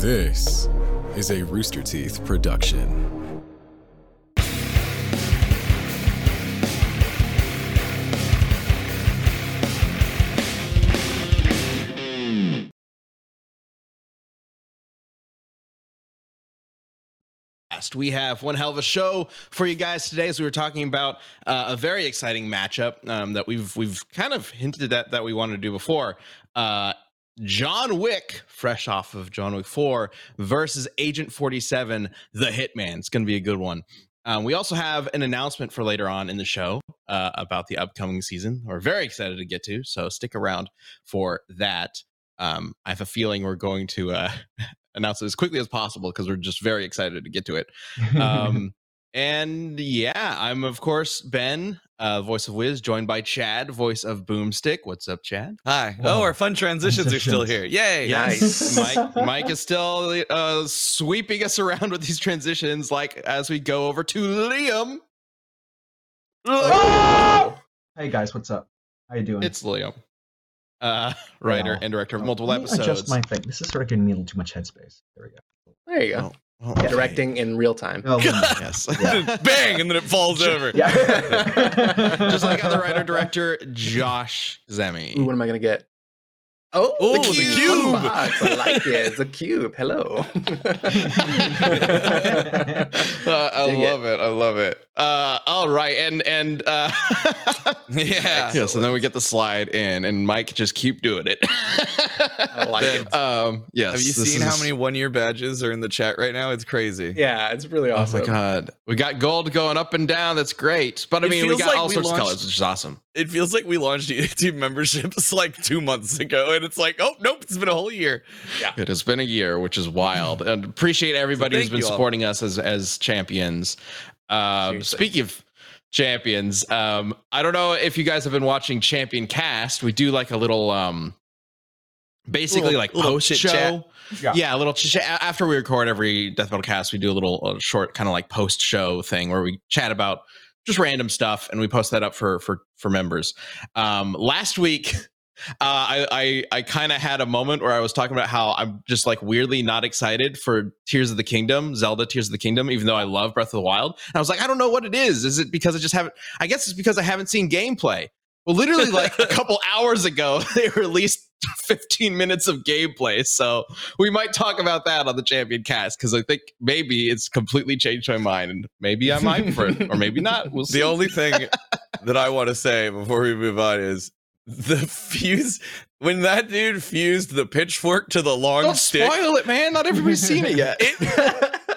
This is a Rooster Teeth production. We have one hell of a show for you guys today, as we were talking about uh, a very exciting matchup um, that we've we've kind of hinted at that we wanted to do before. Uh, John Wick, fresh off of John Wick 4, versus Agent 47, the Hitman. It's going to be a good one. Um, we also have an announcement for later on in the show uh, about the upcoming season. We're very excited to get to, so stick around for that. Um, I have a feeling we're going to uh, announce it as quickly as possible because we're just very excited to get to it. Um, and yeah, I'm of course Ben, uh, voice of Wiz, joined by Chad, voice of Boomstick. What's up, Chad? Hi. Whoa. Oh, our fun transitions are still here. Yay. Yes. Mike, Mike is still uh, sweeping us around with these transitions, like as we go over to Liam. Hey guys, what's up? How you doing? It's Liam, uh, writer Wow. and director of Oh, multiple let me episodes. Adjust my thing. This is sort of giving me a little too much headspace. There we go. There you go. Oh, okay. Directing in real time. Oh, Yes. Yeah. Bang, and then it falls over. yeah. Just like other writer director Josh Kazemi. Ooh, what am I gonna get? Oh, Ooh, the the cube. cube. box. I like it. It's a cube. Hello. Uh, I Dig love it. I love it. Uh, all right, and and uh, Yeah. yes, and then we get the slide in, and Mike just keep doing it. I like it. Um, yes. Have you this seen how many one year badges are in the chat right now? It's crazy. Yeah, it's really awesome. Oh my god, we got gold going up and down. That's great. But I It mean, we got like all we sorts launched- of colors, which is awesome. It feels like we launched YouTube memberships like two months ago, and it's like, oh, nope, it's been a whole year. Yeah, It has been a year, which is wild, and appreciate everybody who's been you all. supporting us as as champions. Um, Seriously. speaking of champions, um, I don't know if you guys have been watching Champion Cast. We do like a little, um, basically Little- like little post show. chit-chat. Yeah. Yeah. a little chit chat after we record every Death Battle Cast. We do a little uh, short kind of like post show thing where we chat about just random stuff and we post that up for for for members. Um, last week. Uh, I I, I kind of had a moment where I was talking about how I'm just like weirdly not excited for Tears of the Kingdom, Zelda Tears of the Kingdom, even though I love Breath of the Wild. And I was like, I don't know what it is. Is it because I just haven't? I guess it's because I haven't seen gameplay. Well, literally like a couple hours ago, they released 15 minutes of gameplay. So we might talk about that on the Champion Cast because I think maybe it's completely changed my mind, and maybe I'm for it, or maybe not. We'll see. The only thing that I want to say before we move on is the fuse when that dude fused the pitchfork to the long don't stick. spoil it, man. Not everybody's seen it yet.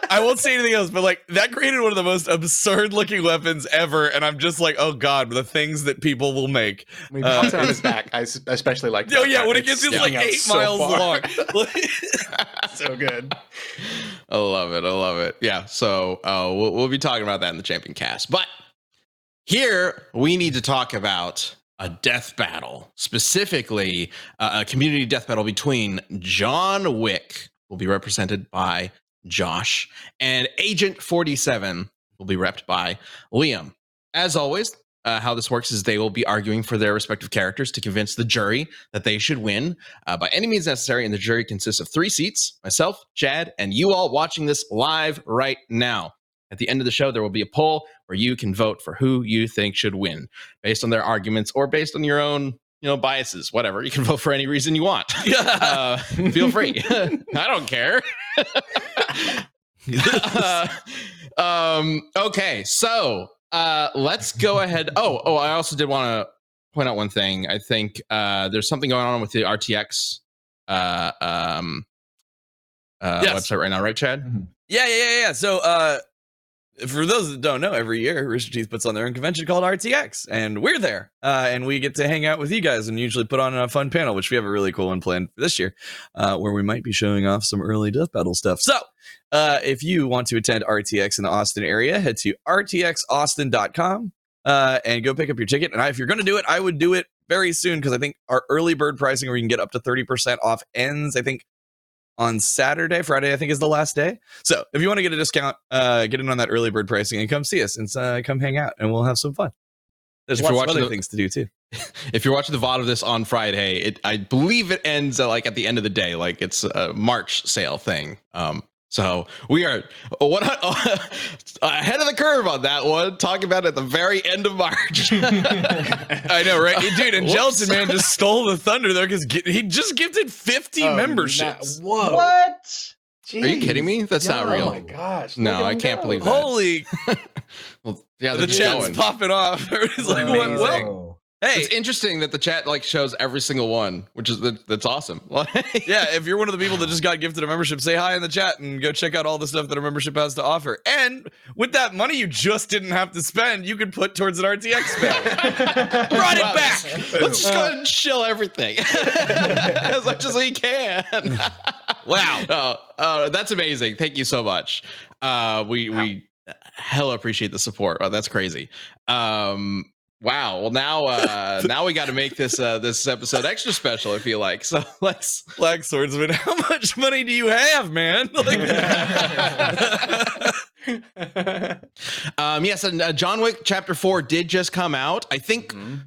I won't say anything else, but like that created one of the most absurd looking weapons ever, and I'm just like, oh god, the things that people will make. We Uh, on his back. I s- especially like. Oh that yeah, part. when it gets just like eight so miles far. long. so good. I love it. I love it. Yeah. So uh, we'll, we'll be talking about that in the Champion Cast. But here we need to talk about a death battle, specifically uh, a community death battle between John Wick, will be represented by Josh, and Agent 47 will be repped by Liam. As always, uh, how this works is they will be arguing for their respective characters to convince the jury that they should win uh, by any means necessary. And the jury consists of three seats myself, Chad, and you all watching this live right now. At the end of the show, there will be a poll where you can vote for who you think should win based on their arguments or based on your own you know biases whatever. You can vote for any reason you want. Uh, feel free. I don't care. Uh, um okay so uh let's go ahead. Oh oh i also did want to point out one thing. I think uh there's something going on with the rtx uh um uh Yes. website right now right chad? Yeah, yeah, yeah, yeah. So, uh, for those that don't know, every year Rooster Teeth puts on their own convention called RTX, and we're there, uh, and we get to hang out with you guys and usually put on a fun panel, which we have a really cool one planned for this year, uh, where we might be showing off some early Death Battle stuff. So, uh, if you want to attend RTX in the Austin area, head to rtxaustin.com uh, and go pick up your ticket. And I, if you're going to do it, I would do it very soon because I think our early bird pricing, where you can get up to 30% off, ends, I think, on Saturday. Friday, I think, is the last day. So if you want to get a discount, uh, get in on that early bird pricing and come see us and uh, come hang out and we'll have some fun. There's If lots of watching other the- things to do too. if you're watching the VOD of this on Friday, it I believe it ends uh, like at the end of the day, like it's a March sale thing. Um, so we are what ahead of the curve on that one, talking about it at the very end of March. I know, right, dude? And Whoops. Gelatin Man just stole the thunder there because he just gifted 50 Oh, memberships. nah, whoa. What? Are you kidding me? That's not real. Oh my gosh. No, I can't go. believe that. Holy, well, yeah, the they're just chat's going. popping off. It's like, what, Amazing. well, Whoa. Hey, It's interesting that the chat like shows every single one, which is that, that's awesome. yeah, if you're one of the people that just got gifted a membership, say hi in the chat and go check out all the stuff that a membership has to offer. And with that money you just didn't have to spend, you could put towards an RTX spell. Brought it back. Let's just go ahead and chill everything as much as we can. Wow. Oh, oh, that's amazing. Thank you so much. Uh, we we hella appreciate the support. Oh, that's crazy. Um, wow. Well, now uh, now we got to make this uh, this episode extra special. if you like so. Let's. Black Swordsman, how much money do you have, man? Like, Um, yes, and uh, John Wick Chapter Four did just come out. I think. Mhm.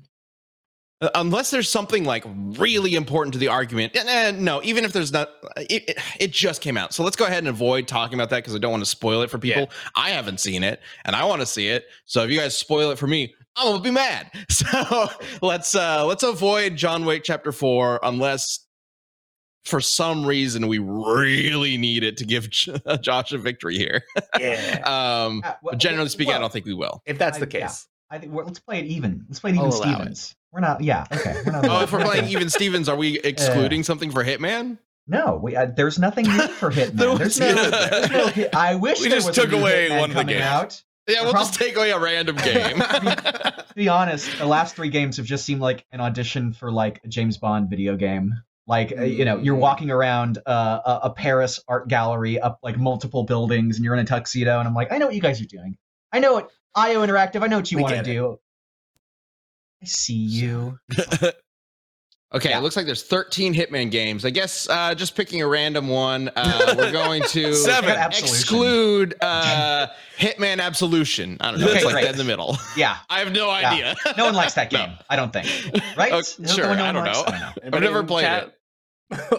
Uh, unless there's something like really important to the argument eh, eh, no even if there's not it, it, it just came out so let's go ahead and avoid talking about that because i don't want to spoil it for people Yeah. i haven't seen it and i want to see it so if you guys spoil it for me i'm gonna be mad so let's uh let's avoid john wick chapter 4 unless for some reason we really need it to give josh a victory here yeah. um Uh, well, generally speaking i don't think we will If that's I- the yeah. case. I think we're, let's play it even. Let's play it even I'll allow it. Stevens. We're not. Yeah. Okay. We're not. oh if we're playing even stevens are we excluding something for hitman No, we, uh, there's nothing new for Hitman. There there's was no, good there's no hit. I wish We there just was a took new away Hitman one of the coming games. out. Yeah, we'll just take away a random game. To be honest, the last three games have just seemed like an audition for like a James Bond video game. Like uh, you know, you're Mhm. walking around uh, a, a Paris art gallery up like multiple buildings, and you're in a tuxedo, and I'm like, I know what you guys are doing. I know what IO Interactive. I know what you want to do. I see you. okay, Yeah. it looks like there's 13 Hitman games. I guess uh, just picking a random one, uh, we're going to Seven. Exclude uh, Hitman Absolution. I don't know. Okay, it's like great. dead in the middle. Yeah, I have no Yeah. idea. no one likes that No. game. I don't think. Right? Oh, Is the sure, one no I don't likes? know. I don't know. Anybody never played chat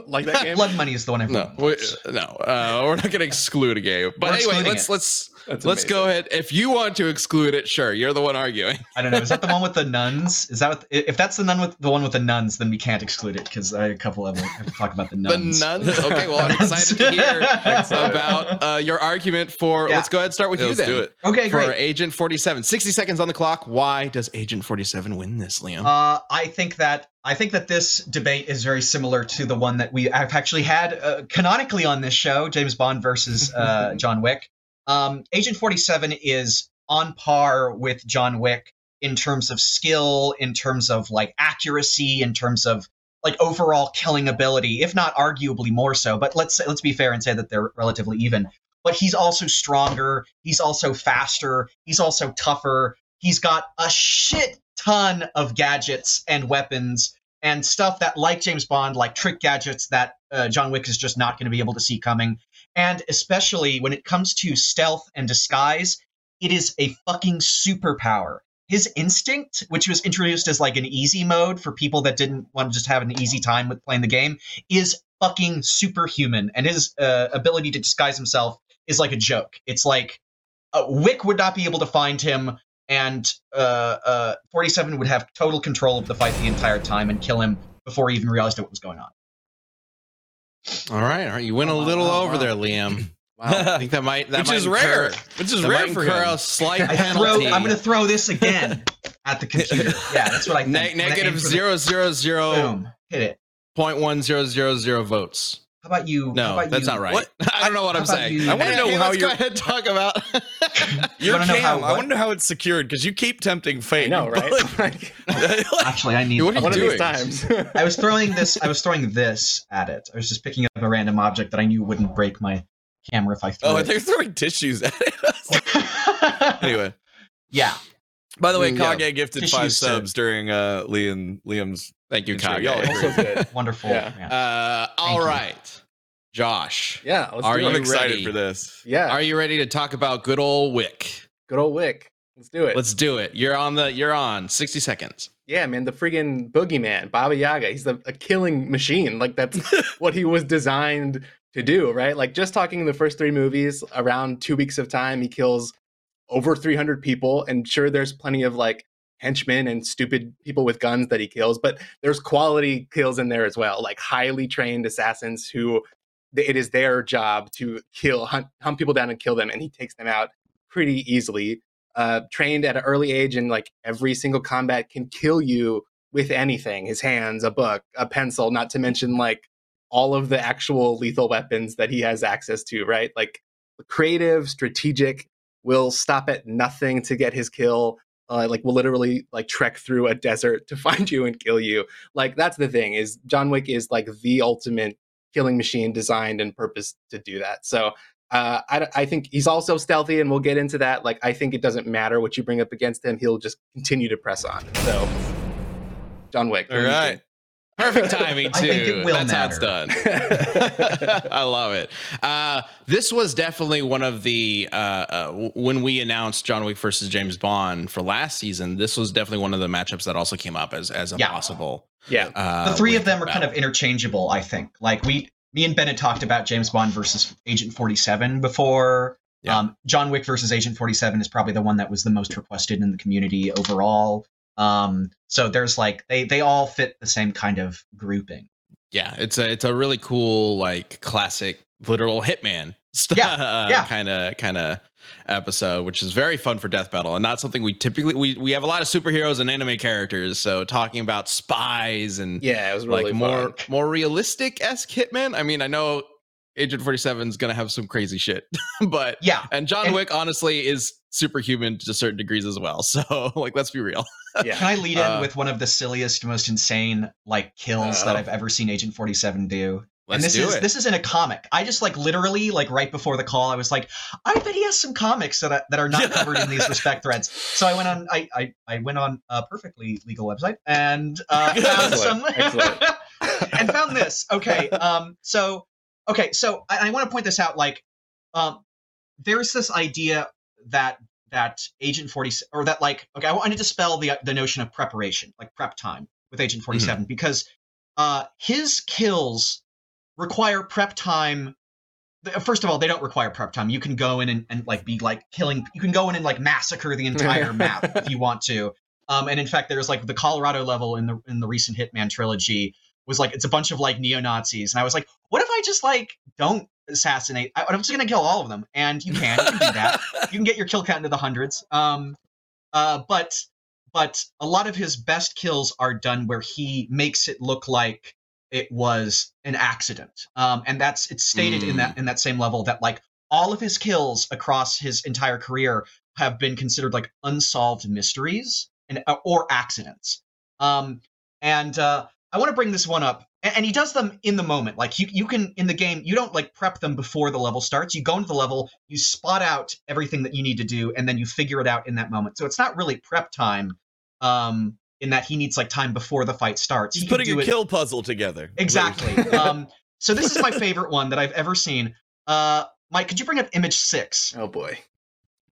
like that game? Blood Money is the one I've No, we, no, uh, we're not going to exclude a game. But We're anyway, let's it. let's That's let's go ahead. If you want to exclude it, sure. You're the one arguing. I don't know. Is that the one with the nuns? Is that what, if that's the nun with the one with the nuns? Then we can't exclude it because I a couple of them have to talk about the nuns. The nuns. Okay, well, I'm excited to hear about uh, your argument for. Yeah. Let's go ahead and start with Yeah, you let's then. do it. Okay, for great. Agent 47. 60 seconds on the clock. Why does Agent 47 win this, Liam? Uh, I think that I think that this debate is very similar to the one that we I've actually had uh, canonically on this show, James Bond versus uh, John Wick. Um, Agent Forty Seven is on par with John Wick in terms of skill, in terms of like accuracy, in terms of like overall killing ability, if not arguably more so. But let's let's be fair and say that they're relatively even. But he's also stronger. He's also faster. He's also tougher. He's got a shit ton of gadgets and weapons and stuff that, like James Bond, like trick gadgets that uh, John Wick is just not going to be able to see coming. And especially when it comes to stealth and disguise, it is a fucking superpower. His instinct, which was introduced as like an easy mode for people that didn't want to just have an easy time with playing the game, is fucking superhuman. And his uh, ability to disguise himself is like a joke. It's like uh, Wick would not be able to find him, and uh, uh, 47 would have total control of the fight the entire time and kill him before he even realized what was going on. All right, all right. You went a Wow, little wow, over wow. there, Liam. Wow. I think that might that Which might is incur- rare. Which is that rare for incur him. a slight I throw, penalty. I'm going to throw this again at the computer. Yeah, that's what I think. Ne- I'm gonna aim negative for the- zero zero zero Boom. Hit it. point one zero zero zero votes. How about you? how No, about that's you- not right. What? I don't know what How I'm saying. you- I wanna Hey, know hey, how let's go you're- ahead and talk about. Your wanna know cam, how I what? want to know how it's secured because you keep tempting fate. No, right? Like- Actually, I need. What are you One of doing? these times. I was throwing this. I was throwing this at it. I was just picking up a random object that I knew wouldn't break my camera if I threw oh, it. they're throwing tissues at it. anyway, yeah. by the way, Mm, yeah. Kage gifted Tissues, five sir. subs during uh, Liam Liam's. Thank you, Intro. Kage. Y'all also good. Wonderful. Yeah. Yeah. Uh, all you. right, Josh. Yeah, let's Are do you I'm excited ready? for this. Yeah, Are you ready to talk about good old Wick? good old Wick. Let's do it. Let's do it. You're on the. You're on. Sixty seconds. yeah, man, the friggin' boogeyman, Baba Yaga. He's a, a killing machine. Like that's what he was designed to do, right? Like just talking in the first three movies, around two weeks of time, he kills over 300 people. And sure, there's plenty of like henchmen and stupid people with guns that he kills, but there's quality kills in there as well, like highly trained assassins who it is their job to kill, hunt, hunt people down and kill them, and he takes them out pretty easily. Uh, trained at an early age, and like every single combat can kill you with anything his hands, a book, a pencil, not to mention like all of the actual lethal weapons that he has access to, right? Like creative, strategic, will stop at nothing to get his kill. Uh, like will literally like trek through a desert to find you and kill you. Like that's the thing is John Wick is like the ultimate killing machine designed and purposed to do that. So uh, I, I think he's also stealthy, and we'll get into that. Like I think it doesn't matter what you bring up against him; he'll just continue to press on. So John Wick. All right. Perfect timing I too. think it will That's how it's done. I love it. Uh, this was definitely one of the uh, uh, when we announced John Wick versus James Bond for last season. This was definitely one of the matchups that also came up as as a Yeah. possible. yeah. Uh, the three of them are kind of interchangeable i think like we me and bennett talked about james bond versus agent 47 before Yeah. um, john wick versus agent 47 is probably the one that was the most requested in the community overall um, so there's like they they all fit the same kind of grouping yeah, it's a it's a really cool like classic literal hitman Yeah, yeah. kind of kind of episode, which is very fun for Death Battle and not something we typically we we have a lot of superheroes and anime characters, so talking about spies and Yeah, it was really like more more realistic esque hitman. I mean, I know Agent Forty Seven is gonna have some crazy shit, but yeah and John And- Wick honestly is superhuman to certain degrees as well. So like, let's be real. Yeah. can i lead in Uh, with one of the silliest most insane like kills that Oh. i've ever seen agent 47 do Let's and this do is it. this is in a comic. I just like literally like right before the call, I was like, I bet he has some comics that I, that are not covered in these respect threads. So I went on I I, I went on a perfectly legal website and uh, found some Excellent, excellent. and found this. Okay, um, so okay, so I, I want to point this out. Like, um, there's this idea that that Agent 40 or that like okay, I want to dispel the the notion of preparation, like prep time with Agent 47 because uh his kills require prep time first of all they don't require prep time you can go in and, and like be like killing you can go in and like massacre the entire map if you want to um and in fact there's like the colorado level in the in the recent hitman trilogy was like it's a bunch of like neo-nazis and i was like what if i just like don't assassinate I, i'm just gonna kill all of them. And you can you can do that. You can get your kill count into the hundreds. Um uh but but a lot of his best kills are done where he makes it look like it was an accident. Um and that's it's stated in that in that same level that like all of his kills across his entire career have been considered like unsolved mysteries and uh, or accidents. Um and uh i want to bring this one up and, and he does them in the moment like you, you can in the game you don't like prep them before the level starts you go into the level you spot out everything that you need to do and then you figure it out in that moment so it's not really prep time um in that he needs like time before the fight starts He's He putting a it- kill puzzle together. exactly um so this is my favorite one that i've ever seen uh mike could you bring up image six Oh boy.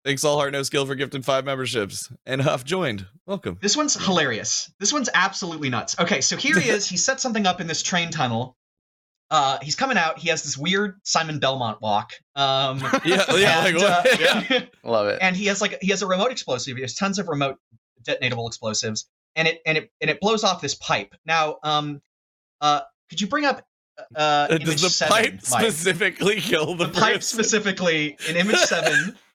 Thanks, all heart no skill for gifting five memberships, and Huff joined. Welcome. This one's hilarious. This one's absolutely nuts. Okay, so here he is. He set something up in this train tunnel. Uh, he's coming out. He has this weird Simon Belmont walk. Um, Yeah, yeah, like and, what? uh, Love it. and he has like he has a remote explosive. He has tons of remote detonatable explosives, and it and it and it blows off this pipe. Now, um, uh, could you bring up uh, Uh, image Does the seven, pipe Mike? specifically kill the, the pipe specifically in image seven?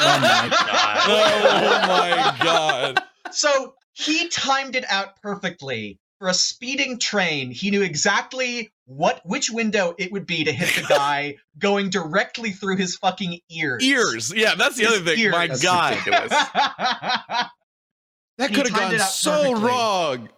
oh my god. Oh my god! So he timed it out perfectly. For a speeding train, he knew exactly what which window it would be to hit the guy going directly through his fucking ears. Ears. Yeah, that's the His other thing. ears. My That's god. that could have gone so perfectly. wrong,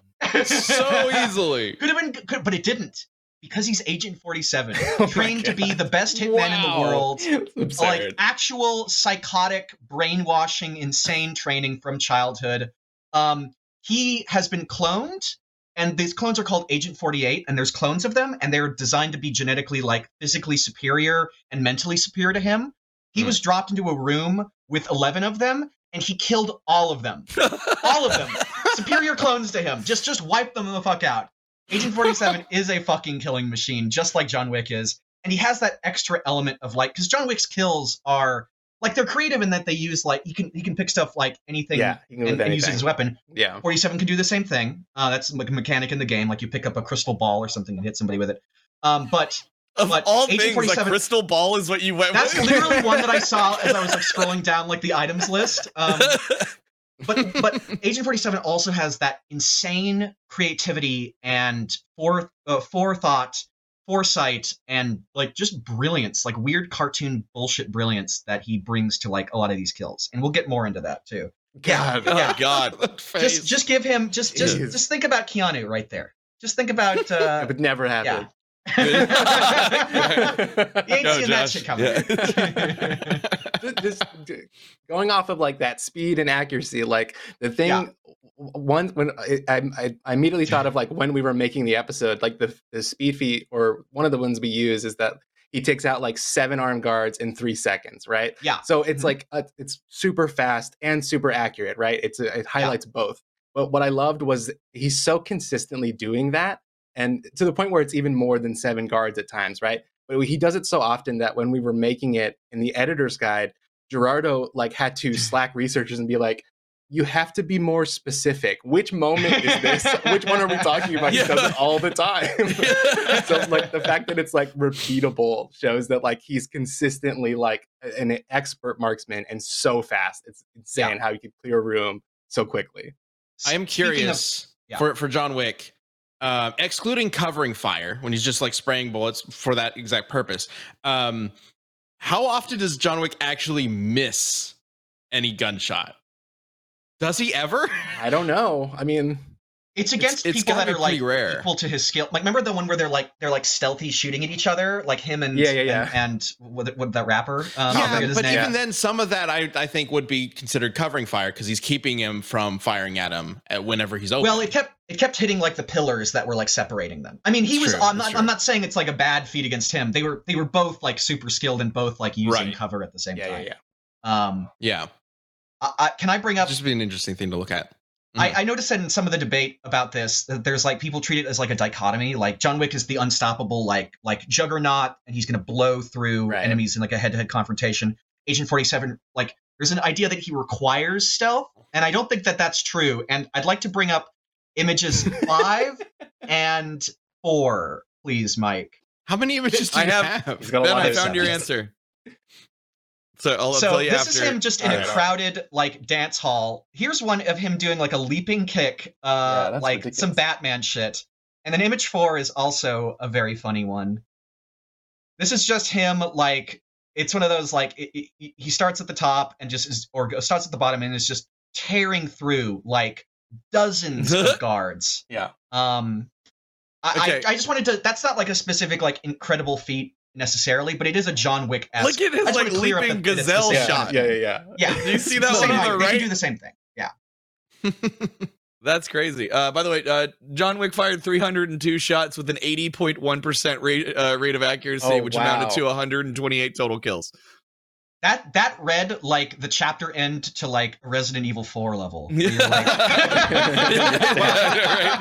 so easily. Could have been could, but it didn't. Because he's Agent 47, Oh trained to be the best hitman in the world. It's like actual psychotic brainwashing insane training from childhood um he has been cloned and these clones are called agent 48 and there's clones of them and they're designed to be genetically like physically superior and mentally superior to him he Hmm. was dropped into a room with 11 of them, and he killed all of them. all of them. Superior clones to him. Just just wipe them the fuck out. Agent 47 is a fucking killing machine, just like John Wick is. And he has that extra element of like, because John Wick's kills are like they're creative in that they use like he can he can pick stuff like anything Yeah, you can and, with and use it as a weapon. Yeah. 47 can do the same thing. Uh, that's like a mechanic in the game, like you pick up a crystal ball or something and hit somebody with it. Um, but Of But all Agent things, a 47 crystal ball is what you went that's with. literally one that I saw as I was like scrolling down like the items list. Um, but but Agent 47 also has that insane creativity and fore, uh, forethought, foresight, and like just brilliance, like weird cartoon bullshit brilliance that he brings to like a lot of these kills. And we'll get more into that too. God. oh Yeah. God. Just just give him just just Jeez. just think about Keanu right there. Just think about It uh, would never happen. yeah. You ain't Go, seeing that Josh. shit coming. Yeah. just going off of like that speed and accuracy like the thing Yeah. one when I, I i immediately thought of like when we were making the episode like the the speed feat or one of the ones we use is that he takes out like seven armed guards in three seconds right Yeah. so it's Mhm. like uh it's super fast and super accurate right it's it highlights both but what i loved was he's so consistently doing that and to the point where it's even more than seven guards at times right? But he does it so often that when we were making it in the editor's guide gerardo like had to slack researchers and be like you have to be more specific. Which moment is this? Which one are we talking about? He does it all the time. So like the fact that it's like repeatable shows that like he's consistently like an expert marksman and so fast. It's insane how he can clear a room so quickly. I am Speaking of- curious yeah. for for John Wick, um, excluding covering fire when he's just like spraying bullets for that exact purpose. Um, how often does John Wick actually miss any gunshot? Does he ever? i don't know i mean It's against it's people gotta that are like rare. equal to his skill. Like, remember the one where they're like they're like stealthy shooting at each other, like him and Yeah, yeah, yeah. and, and with, with that rapper. Um, yeah, but name. even then, some of that I, I think would be considered covering fire because he's keeping him from firing at him at whenever he's open. well, it kept it kept hitting like the pillars that were like separating them. I mean, he It's was. true, I'm not. I'm not saying it's like a bad feat against him. They were. They were both like super skilled and both like using Right. cover at the same yeah yeah time. yeah Um, yeah, I, I, can I bring up? just be an interesting thing to look at. I, I noticed in some of the debate about this, that there's like people treat it as like a dichotomy. Like John Wick is the unstoppable, like like juggernaut, and he's going to blow through Right. enemies in like a head-to-head confrontation. Agent 47, like there's an idea that he requires stealth, and I don't think that that's true. And I'd like to bring up images five and four, please, Mike. How many images do I you have- have? He's got a Ben, I of found your answer. So I'll, I'll so tell you this after. is him just in a Alright. crowded like dance hall. Here's one of him doing like a leaping kick, uh, Yeah, like ridiculous. some Batman shit. And then image four is also a very funny one. This is just him like it's one of those like it, it- he starts at the top and just is or starts at the bottom and is just tearing through like dozens of guards. Yeah. Um, I, Okay. I I just wanted to. That's not like a specific like incredible feat necessarily, but it is a John Wick. Look at his like leaping gazelle yeah, shot. yeah yeah yeah Yeah. Do you see that one on same the thing. They can right? do the same thing. Yeah. That's crazy. Uh, by the way, uh, John Wick fired 302 shots with an 80.1% rate, uh, rate of accuracy, Oh, which amounted to 128 total kills. That that read like the chapter end to like Resident Evil 4 level. where you're like-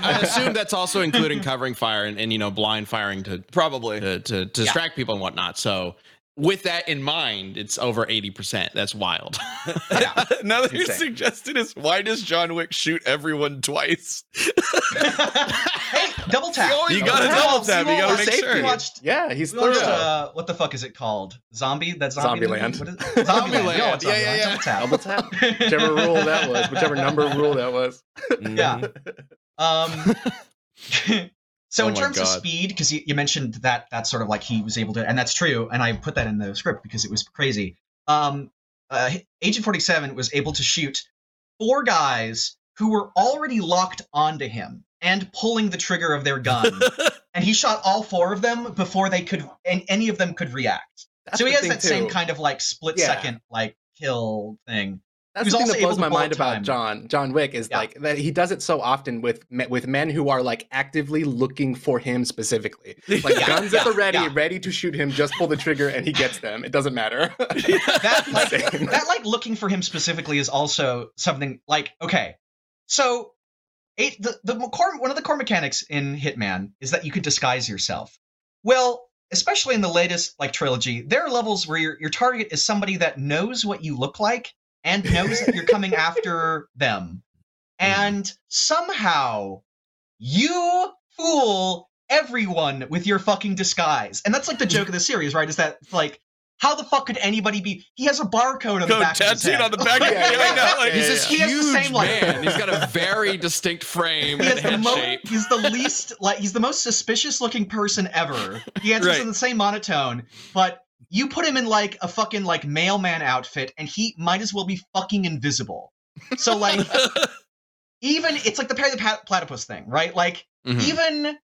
I assume that's also including covering fire and, and you know blind firing to Probably. to, to, to distract people and whatnot. So with that in mind, it's over eighty percent. That's wild. Yeah. Another Insane. suggestion is why does John Wick shoot everyone twice? hey, double tap. You Double gotta double tap. You gotta make sure. Watched, yeah he's we watched uh, what the fuck is it called? Zombie? That zombie movie? Zombieland. What is it? Zombieland. Zombieland. We all watched Yeah, yeah, yeah. Double double tap. tap whichever rule that was whichever number rule that was Yeah. Um, so Oh in terms of speed, because you, you mentioned that that's sort of like he was able to, and that's true, and I put that in the script because it was crazy. Um, uh, Agent Forty Seven was able to shoot four guys who were already locked onto him and pulling the trigger of their gun, and he shot all four of them before they could, and any of them could react. That's so he has that same kind of like split Yeah. second like kill thing. That's Who's the thing that blows my mind about. John John Wick is Yeah. like that he does it so often with with men who are like actively looking for him specifically. Like Yeah, guns at the ready, yeah. ready to shoot him, just pull the trigger and he gets them. It doesn't matter. that like that like looking for him specifically is also something like okay so eight, the, the core one of the core mechanics in hitman is that you can disguise yourself well especially in the latest like trilogy there are levels where your, your target is somebody that knows what you look like and knows that you're coming after them mm-hmm. and somehow you fool everyone with your fucking disguise and that's like the joke of the series right is that like how the fuck could anybody be? He has a barcode on the Code back of his head. on the back of Yeah, yeah, I like, He's yeah, this He has the huge same, like- man. He's got a very distinct frame He and has the head mo- shape. he's the least like he's the most suspicious looking person ever. He answers Right. in the same monotone, but you put him in like a fucking like mailman outfit, and he might as well be fucking invisible. So like even it's like the Perry the Platypus thing, right? Like Mhm. even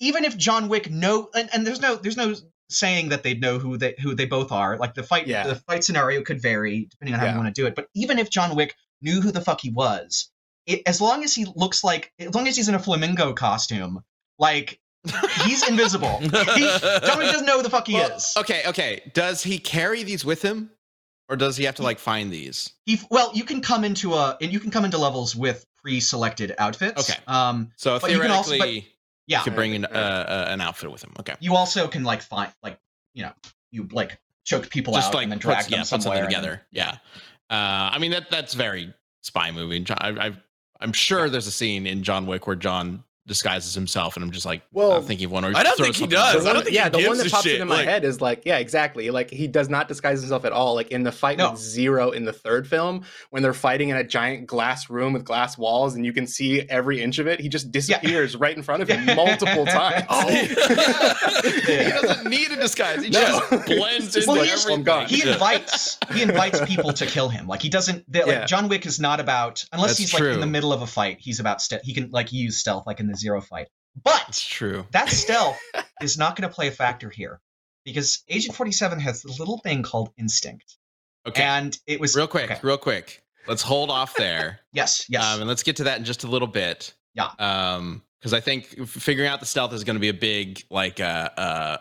even if John Wick know and, and there's no there's no saying that they'd know who they who they both are. Like the fight Yeah. the fight scenario could vary depending on how Yeah. you want to do it. But even if John Wick knew who the fuck he was, it, as long as he looks like as long as he's in a flamingo costume, like he's invisible. he, Wick doesn't know who the fuck he Well, is. Okay, okay. Does he carry these with him, or does he have to like find these? He well, you can come into a and you can come into levels with pre-selected outfits. Okay. Um. So But you can also- theoretically, Yeah. you could bring in uh, uh, an outfit with him. Okay. You also can like find like you know you like choke people Just out like and then drag yeah, them something somewhere. and together. Yeah. Uh, I mean that that's very spy movie. I, I, I'm sure there's a scene in John Wick where John disguises himself, and I'm just like, Well, I'm thinking of one. Or I don't think he does. I don't think yeah, he the one that pops shit, into my like- head is like, yeah, exactly. Like he does not disguise himself at all. Like in the fight No. with Zero in the third film, when they're fighting in a giant glass room with glass walls and you can see every inch of it, he just disappears right in front of him multiple oh. times. Oh, he doesn't need a disguise. He No. just blends into Well, like, he everything. Gone. he invites he invites people to kill him. Like he doesn't. they- Like Yeah. John Wick is not about unless That's he's like in the middle of a fight. He's about ste- he can like use stealth like in the Zero fight. But It's true. that stealth is not going to play a factor here because Agent Forty Seven has this little thing called instinct, Okay. and it was real quick, okay. real quick. Let's hold off there. Yes, yes. Um, and let's get to that in just a little bit. Yeah. Um, because I think figuring out the stealth is going to be a big like uh, uh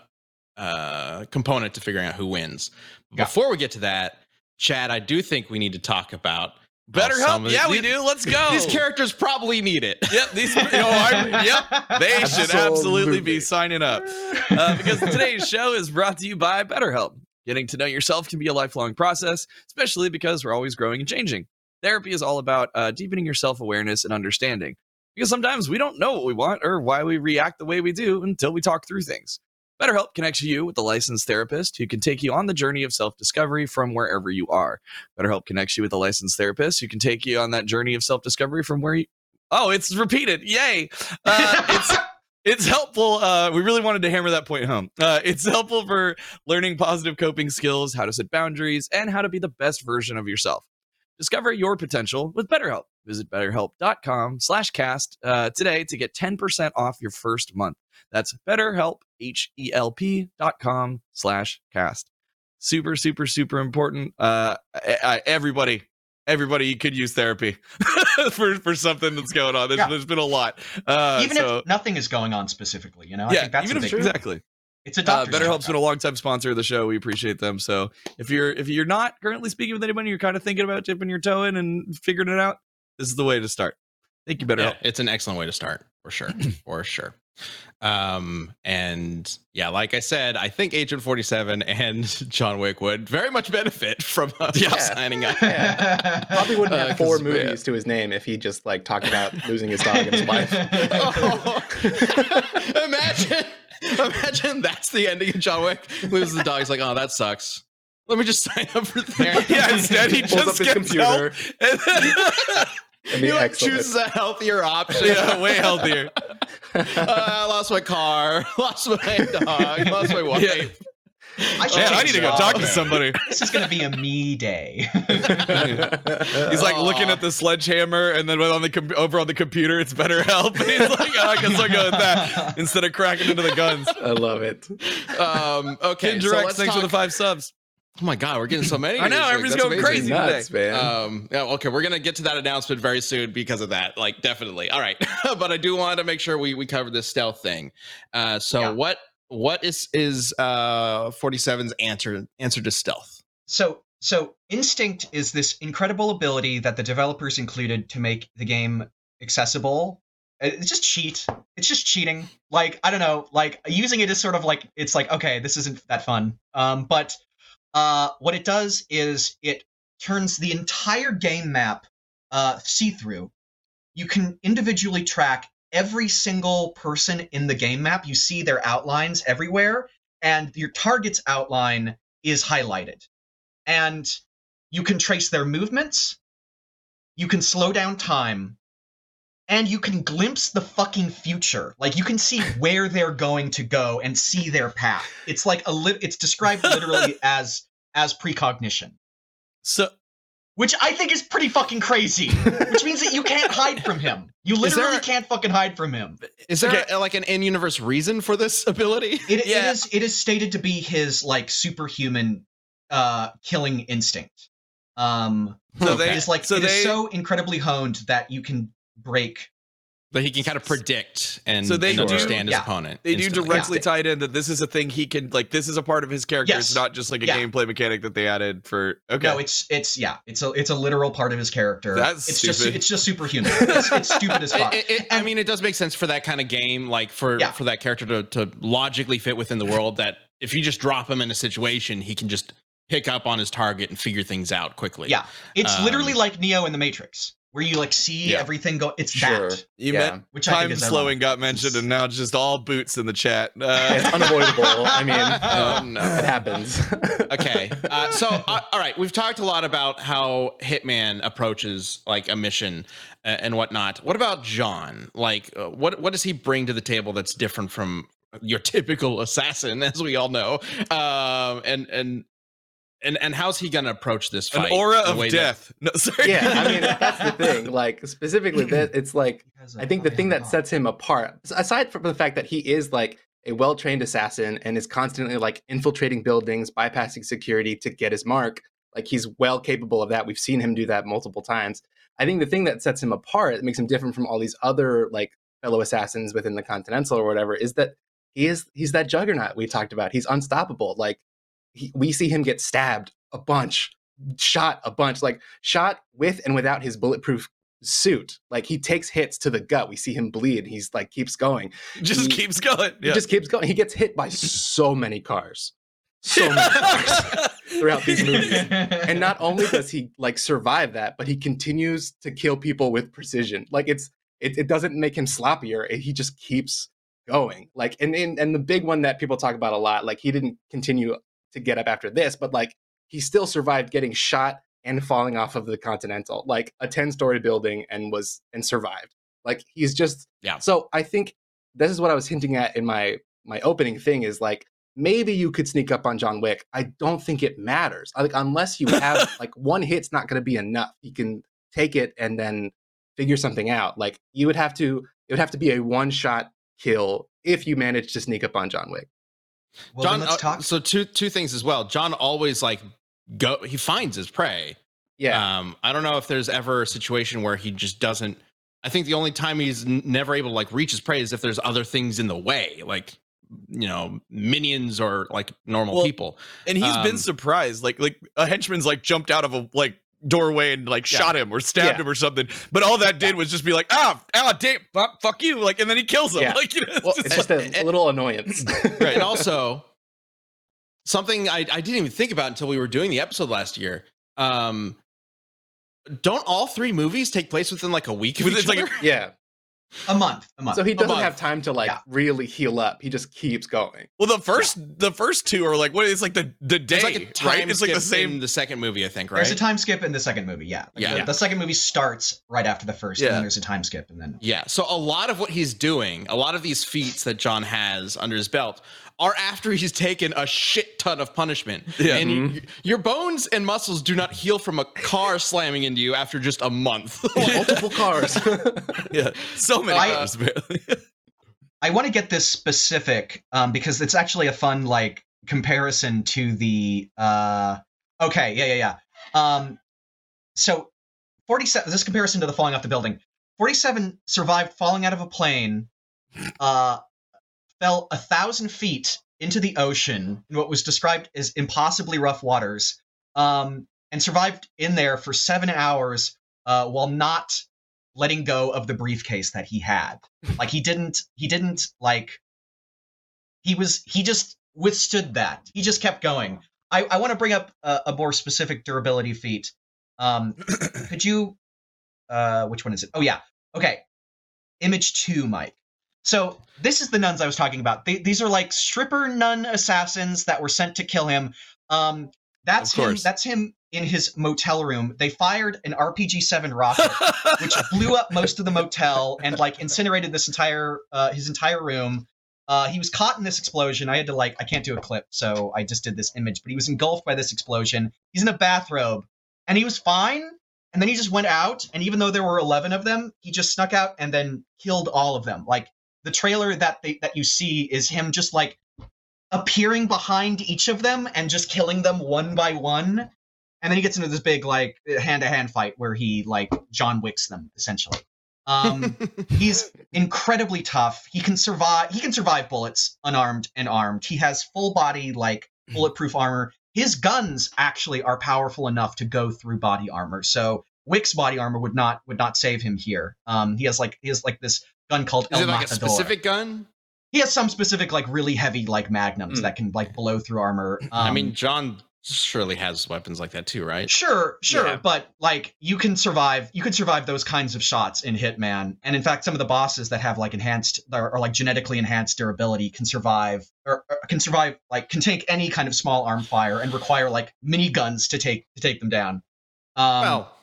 uh component to figuring out who wins. Yeah. Before we get to that, Chad, I do think we need to talk about Better help. Yeah, the- we do. Let's go. These characters probably need it. Yep, these. Oh, I, yep. They should absolutely be signing up. Uh, because today's show is brought to you by BetterHelp. Getting to know yourself can be a lifelong process, especially because we're always growing and changing. Therapy is all about uh, deepening your self awareness and understanding. Because sometimes we don't know what we want or why we react the way we do until we talk through things. BetterHelp connects you with a licensed therapist who can take you on the journey of self discovery from wherever you are. BetterHelp connects you with a licensed therapist who can take you on that journey of self discovery from where you. Oh, it's repeated. Yay. Uh, it's it's helpful. Uh, we really wanted to hammer that point home. Uh, it's helpful for learning positive coping skills, how to set boundaries, and how to be the best version of yourself. Discover your potential with BetterHelp. Visit betterhelp.com slash cast uh, today to get 10% off your first month. That's betterhelp, H-E-L-P dot com slash cast. Super, super, super important. Uh, I, I- everybody, everybody could use therapy for, for something that's going on. There's, Yeah. there's been a lot. Uh, even so, if nothing is going on specifically, you know, I yeah, think that's even a if big exactly. It's a Uh, doctor's BetterHelp's been a long time sponsor of the show. We appreciate them. So if you're if you're not currently speaking with anybody, you're kind of thinking about dipping your toe in and figuring it out. This is the way to start. Thank you, BetterHelp. Yeah, it's an excellent way to start for sure, for sure. Um, and yeah, like I said, I think Agent Forty Seven and John Wick would very much benefit from us Yeah. signing up. Probably wouldn't Uh, have four 'cause, movies yeah. to his name if he just like talked about losing his dog and his wife. Oh. imagine, imagine that's the ending of John Wick. Loses the dog. He's like, oh, that sucks. Let me just sign up for therapy. Yeah, instead he Pulls up just his gets computer. help. And then- he like chooses a healthier option. yeah, way healthier. Uh, I lost my car, lost my dog, lost my wife. Yeah. I should Man, I need to go talk to somebody. This is going to be a me day. He's like looking at the sledgehammer, and then on the com- over on the computer, it's BetterHelp. And he's like, oh, I guess I'll go with that instead of cracking into the guns. I love it. Um, okay, Ken so Direct, let's thanks for the five subs. Oh my god, we're getting so many. I know, everybody's going amazing. crazy. Nuts, man. Um, yeah, okay, we're gonna get to that announcement very soon because of that. Like, definitely. All right, but I do want to make sure we we cover this stealth thing. Uh, so Yeah. what what is is uh 47's answer answer to stealth? So so instinct is this incredible ability that the developers included to make the game accessible. Uh, It's just cheat. It's just cheating. Like I don't know. Like using it is sort of like it's like okay, this isn't that fun. Um, but uh, what it does is it turns the entire game map uh, see through. You can individually track every single person in the game map. You see their outlines everywhere, and your target's outline is highlighted and you can trace their movements, you can slow down time, and you can glimpse the fucking future. Like you can see where they're going to go and see their path. It's like a lit it's described literally as as precognition, So which I think is pretty fucking crazy. which means that you can't hide from him. You literally can't fucking hide from him. Is there Okay. uh, like an in-universe reason for this ability? It, Yeah. it is it is stated to be his like superhuman uh killing instinct. Um So Okay. they It is like so it is they so incredibly honed that you can break. That he can kind of predict and, So they and do- understand his yeah. opponent. they do instantly. directly tie it in that this is a thing he can like this is a part of his character. Yes. It's not just like a Yeah. gameplay mechanic that they added for okay. No, it's it's yeah, it's a it's a literal part of his character. That's it's just stupid. it's just superhuman. It's, it's stupid as fuck. It- it- I mean, it does make sense for that kind of game, like for Yeah. for that character to, to logically fit within the world. That if you just drop him in a situation, he can just pick up on his target and figure things out quickly. Yeah. It's Um, literally like Neo in the Matrix, where you like see Yeah. everything go. It's Sure. that, you yeah. meant which I think time is slowing got mentioned and now just all boots in the chat. Uh, it's unavoidable. I mean, no. it happens. okay. Uh, so, uh, all right, we've talked a lot about how Hitman approaches like a mission uh, and whatnot. What about John? Like, uh, what what does he bring to the table that's different from your typical assassin, as we all know? Um, and and and and how's he going to approach this an fight? aura of way that- death. No, sorry. yeah, I mean that's the thing. Like specifically, that it's like I think the thing that sets him apart, aside from the fact that he is like a well trained assassin and is constantly like infiltrating buildings, bypassing security to get his mark, like he's well capable of that. We've seen him do that multiple times. I think the thing that sets him apart, that makes him different from all these other like fellow assassins within the Continental or whatever, is that he is he's that juggernaut we talked about. He's unstoppable. Like he, we see him get stabbed a bunch, shot a bunch, like shot with and without his bulletproof suit. Like he takes hits to the gut. We see him bleed. He's like keeps going. just He- keeps going. He just keeps going. He gets hit by so many cars. So many cars throughout these movies. And not only does he like survive that, but he continues to kill people with precision. Like it's it, it doesn't make him sloppier. It- he just keeps going. Like and, and and the big one that people talk about a lot, like he didn't continue to get up after this, but like he still survived getting shot and falling off of the Continental, like a 10-story building and was and survived. Like he's just Yeah. So I think this is what I was hinting at in my my opening thing is like maybe you could sneak up on John Wick. I don't think it matters. Like unless you have like one hit's not going to be enough. You can take it and then figure something out. Like you would have to it would have to be a one shot kill if you manage to sneak up on John Wick. Well, John, let's uh, so two two things as well. John always like go. He finds his prey. Yeah. Um, I don't know if there's ever a situation where he just doesn't. I think the only time he's n- never able to like reach his prey is if there's other things in the way, like you know minions or like normal Well, people. and he's Um, been surprised. Like like a henchman's like jumped out of a like doorway and like Yeah. shot him or stabbed Yeah. him or something. But all that did was just be like, ah, ah, damn, fuck, fuck you, like, and then he kills him. Yeah. Like, you know, it's well, just- it's just a little annoyance. Right. and also something I, I didn't even think about until we were doing the episode last year. Um, don't all three movies take place within like a week of With- each it's like other? yeah. A month, a month. So he doesn't have time to like Yeah. really heal up. He just keeps going. well, the first the first two are like what? It's like the the day, It's like a time right? It's like the same. the second movie, I think, right? There's a time skip in the second movie. Yeah. Like, Yeah. The, the second movie starts right after the first, Yeah. and then there's a time skip, and then Yeah. So a lot of what he's doing, a lot of these feats that John has under his belt are after he's taken a shit ton of punishment. Yeah. And Mhm. y- your bones and muscles do not heal from a car slamming into you after just a month. Multiple cars. Yeah, so many I- cars, apparently. I want to get this specific um, because it's actually a fun like comparison to the uh okay yeah yeah yeah um so 47 this comparison to the falling off the building 47 survived falling out of a plane uh fell a thousand feet into the ocean in what was described as impossibly rough waters um and survived in there for seven hours uh while not letting go of the briefcase that he had like he didn't he didn't like he was he just withstood that. He just kept going. I, I want to bring up a, a more specific durability feat. Um, could you? Uh, which one is it? Oh yeah. Okay. Image two, Mike. So this is the nuns I was talking about. They, these are like stripper nun assassins that were sent to kill him. Um, that's him. That's him in his motel room. They fired an RPG-7 rocket which blew up most of the motel and like incinerated this entire uh, his entire room. Uh, he was caught in this explosion. I had to like I can't do a clip, so I just did this image. But he was engulfed by this explosion. He's in a bathrobe, and he was fine. And then he just went out, and even though there were eleven of them, he just snuck out and then killed all of them. Like the trailer that they, that you see is him just like appearing behind each of them and just killing them one by one. And then he gets into this big like hand to hand fight where he like John Wicks them essentially. Um, he's incredibly tough. He can survive. He can survive bullets unarmed and armed. He has full body like bulletproof armor. His guns actually are powerful enough to go through body armor. So Wick's body armor would not would not save him here. Um, he has like he has like this gun called Is El it like a specific gun? He has some specific like really heavy like magnums Mm. that can like blow through armor. Um, I mean, John surely has weapons like that too, right? Sure, sure, Yeah. but like you can survive, you can survive those kinds of shots in Hitman, and in fact, some of the bosses that have like enhanced or, or like genetically enhanced durability can survive or, or can survive like can take any kind of small arm fire and require like mini guns to take to take them down. Um, well,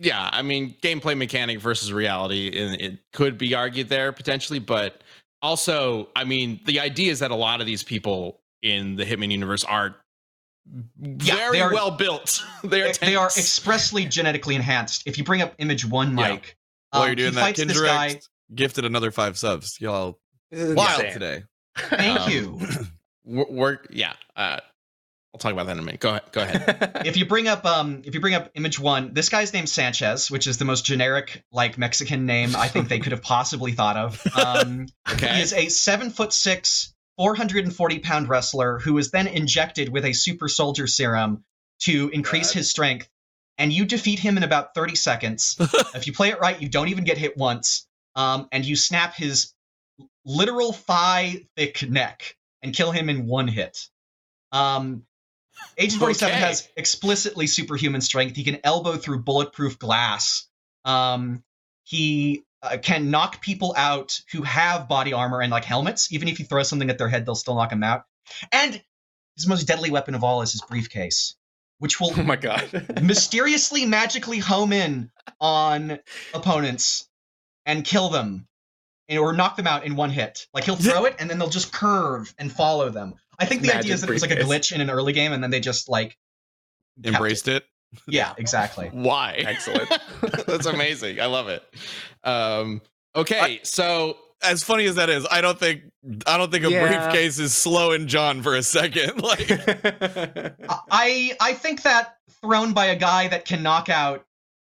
yeah. I mean, gameplay mechanic versus reality, and it could be argued there potentially, but also, I mean, the idea is that a lot of these people in the Hitman universe are Yeah, very are- well built. they are they, they are expressly genetically enhanced. If you bring up image one, Yeah. Mike, While um, you're doing he that, fights this guy. Gifted another five subs. Y'all This wild today. Thank Um, you. we're, we're yeah. Uh, I'll talk about that in a minute. Go ahead. Go ahead. if you bring up um if you bring up image one this guy's named sanchez which is the most generic like mexican name i think they could have possibly thought of um he is a seven foot six 440 pound wrestler who is then injected with a super soldier serum to increase God. his strength and you defeat him in about 30 seconds if you play it right you don't even get hit once um and you snap his literal thigh thick neck and kill him in one hit um Agent 47 Okay. has explicitly superhuman strength. He can elbow through bulletproof glass. Um, he uh, can knock people out who have body armor and like helmets. Even if you throw something at their head, they'll still knock him out. And his most deadly weapon of all is his briefcase, which will oh my god. mysteriously, magically home in on opponents and kill them and, or knock them out in one hit. Like he'll throw it and then they'll just curve and follow them. I think the idea is that it was like a glitch in an early game and then they just like Embraced it. it. Yeah, exactly. Why? Excellent. That's amazing. I love it. Um, okay, so As funny as that is, I don't think I don't think a Yeah. briefcase is slowing John for a second. Like I I think that thrown by a guy that can knock out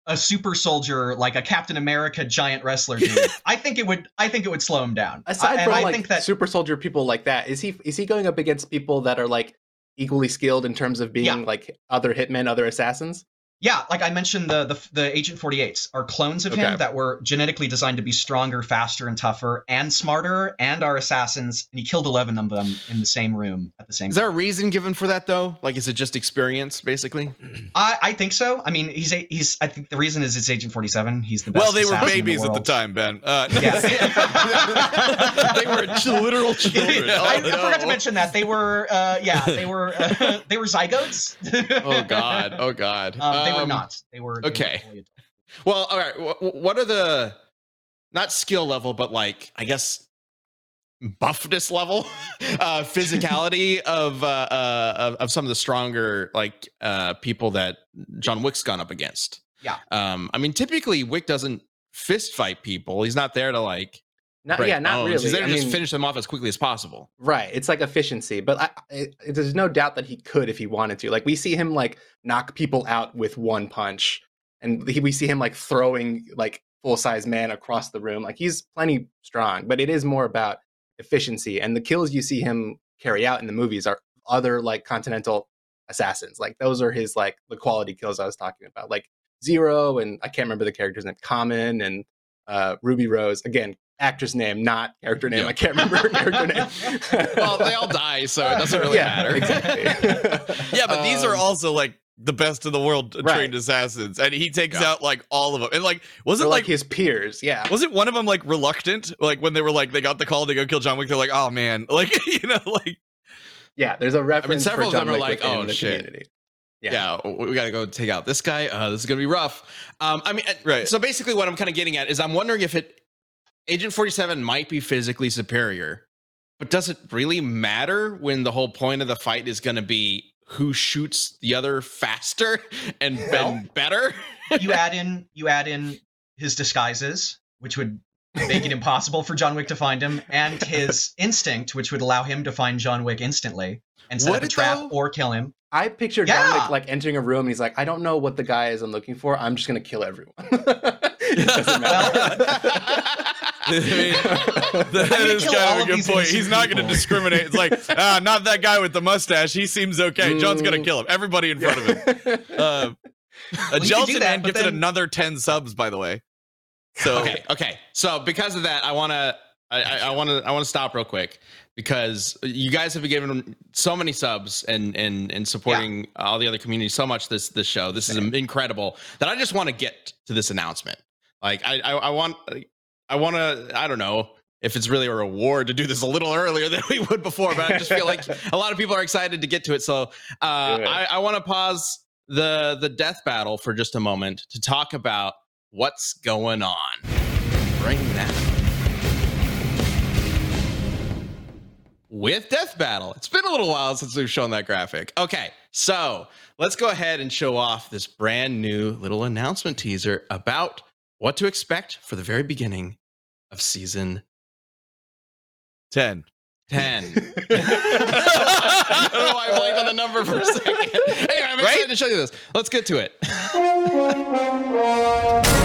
a super soldier like a Captain America giant wrestler dude. I think it would I think it would slow him down. Aside I, from I like think that super soldier people like that, is he is he going up against people that are like equally skilled in terms of being Yeah. like other hitmen, other assassins? Yeah, like I mentioned, the the, the Agent 48s are clones of Okay. him that were genetically designed to be stronger, faster, and tougher, and smarter, and are assassins. And he killed 11 of them in the same room at the same time. is time. there a reason given for that though? Like, is it just experience, basically? I, I think so. I mean, he's a, he's. I think the reason is it's Agent 47. He's the best. well, they were babies at the time, Ben. Uh, Yeah. they were literal children. Oh, I, I forgot to mention that they were. Uh, yeah, they were. Uh, they were zygotes. Oh God. Oh God. Um, they were Um, not. They were. they okay. Well, all right. wh- wh- What are the not skill level, but like I guess buffness level, uh, physicality of, uh, uh, of of some of the stronger like uh, people that John Wick's gone up against. Yeah. Um, I mean, typically Wick doesn't fist fight people. He's not there to like Not, break yeah, not bones. really. To I just mean, finish them off as quickly as possible. Right. It's like efficiency, but I, I, there's no doubt that he could if he wanted to. Like we see him like knock people out with one punch, and he, we see him like throwing like full size man across the room. Like he's plenty strong, but it is more about efficiency. And the kills you see him carry out in the movies are other like continental assassins. Like those are his like the quality kills I was talking about. Like Zero and I can't remember the character's name. Common and uh, Ruby Rose. Again, actress name, not character name. Yeah. I can't remember her character name. Well, they all die, so it doesn't really yeah, matter. Exactly. Yeah, but these are Um, also like the best in the world Right. trained assassins, and he takes Yeah. out like all of them. And like, wasn't like like his peers. Yeah. wasn't one of them like reluctant? Like when they were like they got the call to go kill John Wick, they're like, oh man, like you know, like Yeah. There's a reference. several for of them John are Wick like, "Oh, the shit." community. yeah, we we gotta go take out this guy. Uh, this is gonna be rough. Um, I mean, Right. So basically, what I'm kind of getting at is I'm wondering if it Agent 47 might be physically superior, but does it really matter when the whole point of the fight is gonna be who shoots the other faster and, Well- better? you add in you add in his disguises, which would make it impossible for John Wick to find him, and his instinct, which would allow him to find John Wick instantly and set Would up a trap though? or kill him. I picture John Wick like entering a room and he's like, I don't know what the guy is I'm looking for. I'm just gonna kill everyone. it doesn't matter. I mean, that I is kind of a good point. He's not going to discriminate. It's like, ah, not that guy with the mustache. He seems okay. John's going to kill him. Everybody in front of him. Uh, a you could gelatin that, man but gets it then- another ten subs, by the way. So okay, okay. So because of that, I want to, I want to, I want to stop real quick because you guys have been giving so many subs and and and supporting all the other communities so much this this show. This is incredible that I just want to get to this announcement. Like I I, I want I want to I don't know if it's really a reward to do this a little earlier than we would before, but I just feel like a lot of people are excited to get to it. So uh. I, I want to pause the the death battle for just a moment to talk about what's going on. Bring that. With Death Battle. It's been a little while since we've shown that graphic. Okay, so let's go ahead and show off this brand new little announcement teaser about what to expect for the very beginning of season ten. 10. I don't know why I blanked on the number for a second. Anyway, I'm excited to show you this. Let's get to it.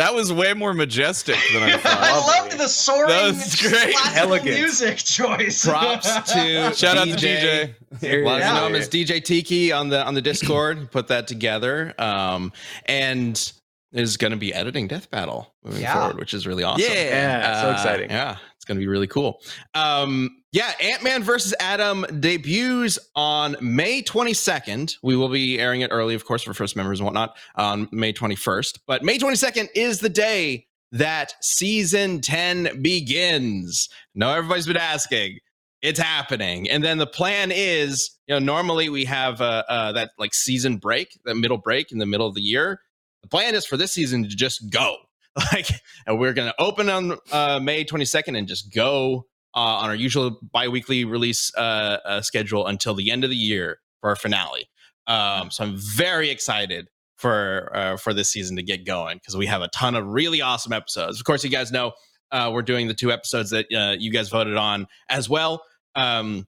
That was way more majestic than I thought. I loved the soaring, That was great. Elegant. music choice. Props to Shout out to DJ. DJ. Well, Yeah. know him as DJ Tiki on the on the Discord. Put that together, um, and is going to be editing Death Battle moving Yeah. forward, which is really awesome. Yeah. yeah, so Uh, exciting. Yeah, it's going to be really cool. Um, yeah, Ant Man versus Adam debuts on May 22nd. We will be airing it early, of course, for first members and whatnot on May 21st. But May 22nd is the day that season 10 begins. Now, everybody's been asking. It's happening, and then the plan is, you know, normally we have uh, uh, that like season break, that middle break in the middle of the year. The plan is for this season to just go, like, and we're going to open on uh, May 22nd and just go uh, on our usual bi-weekly release uh, uh, schedule until the end of the year for our finale. Um, so I'm very excited for uh, for this season to get going because we have a ton of really awesome episodes. Of course, you guys know uh, we're doing the two episodes that uh, you guys voted on as well. Um,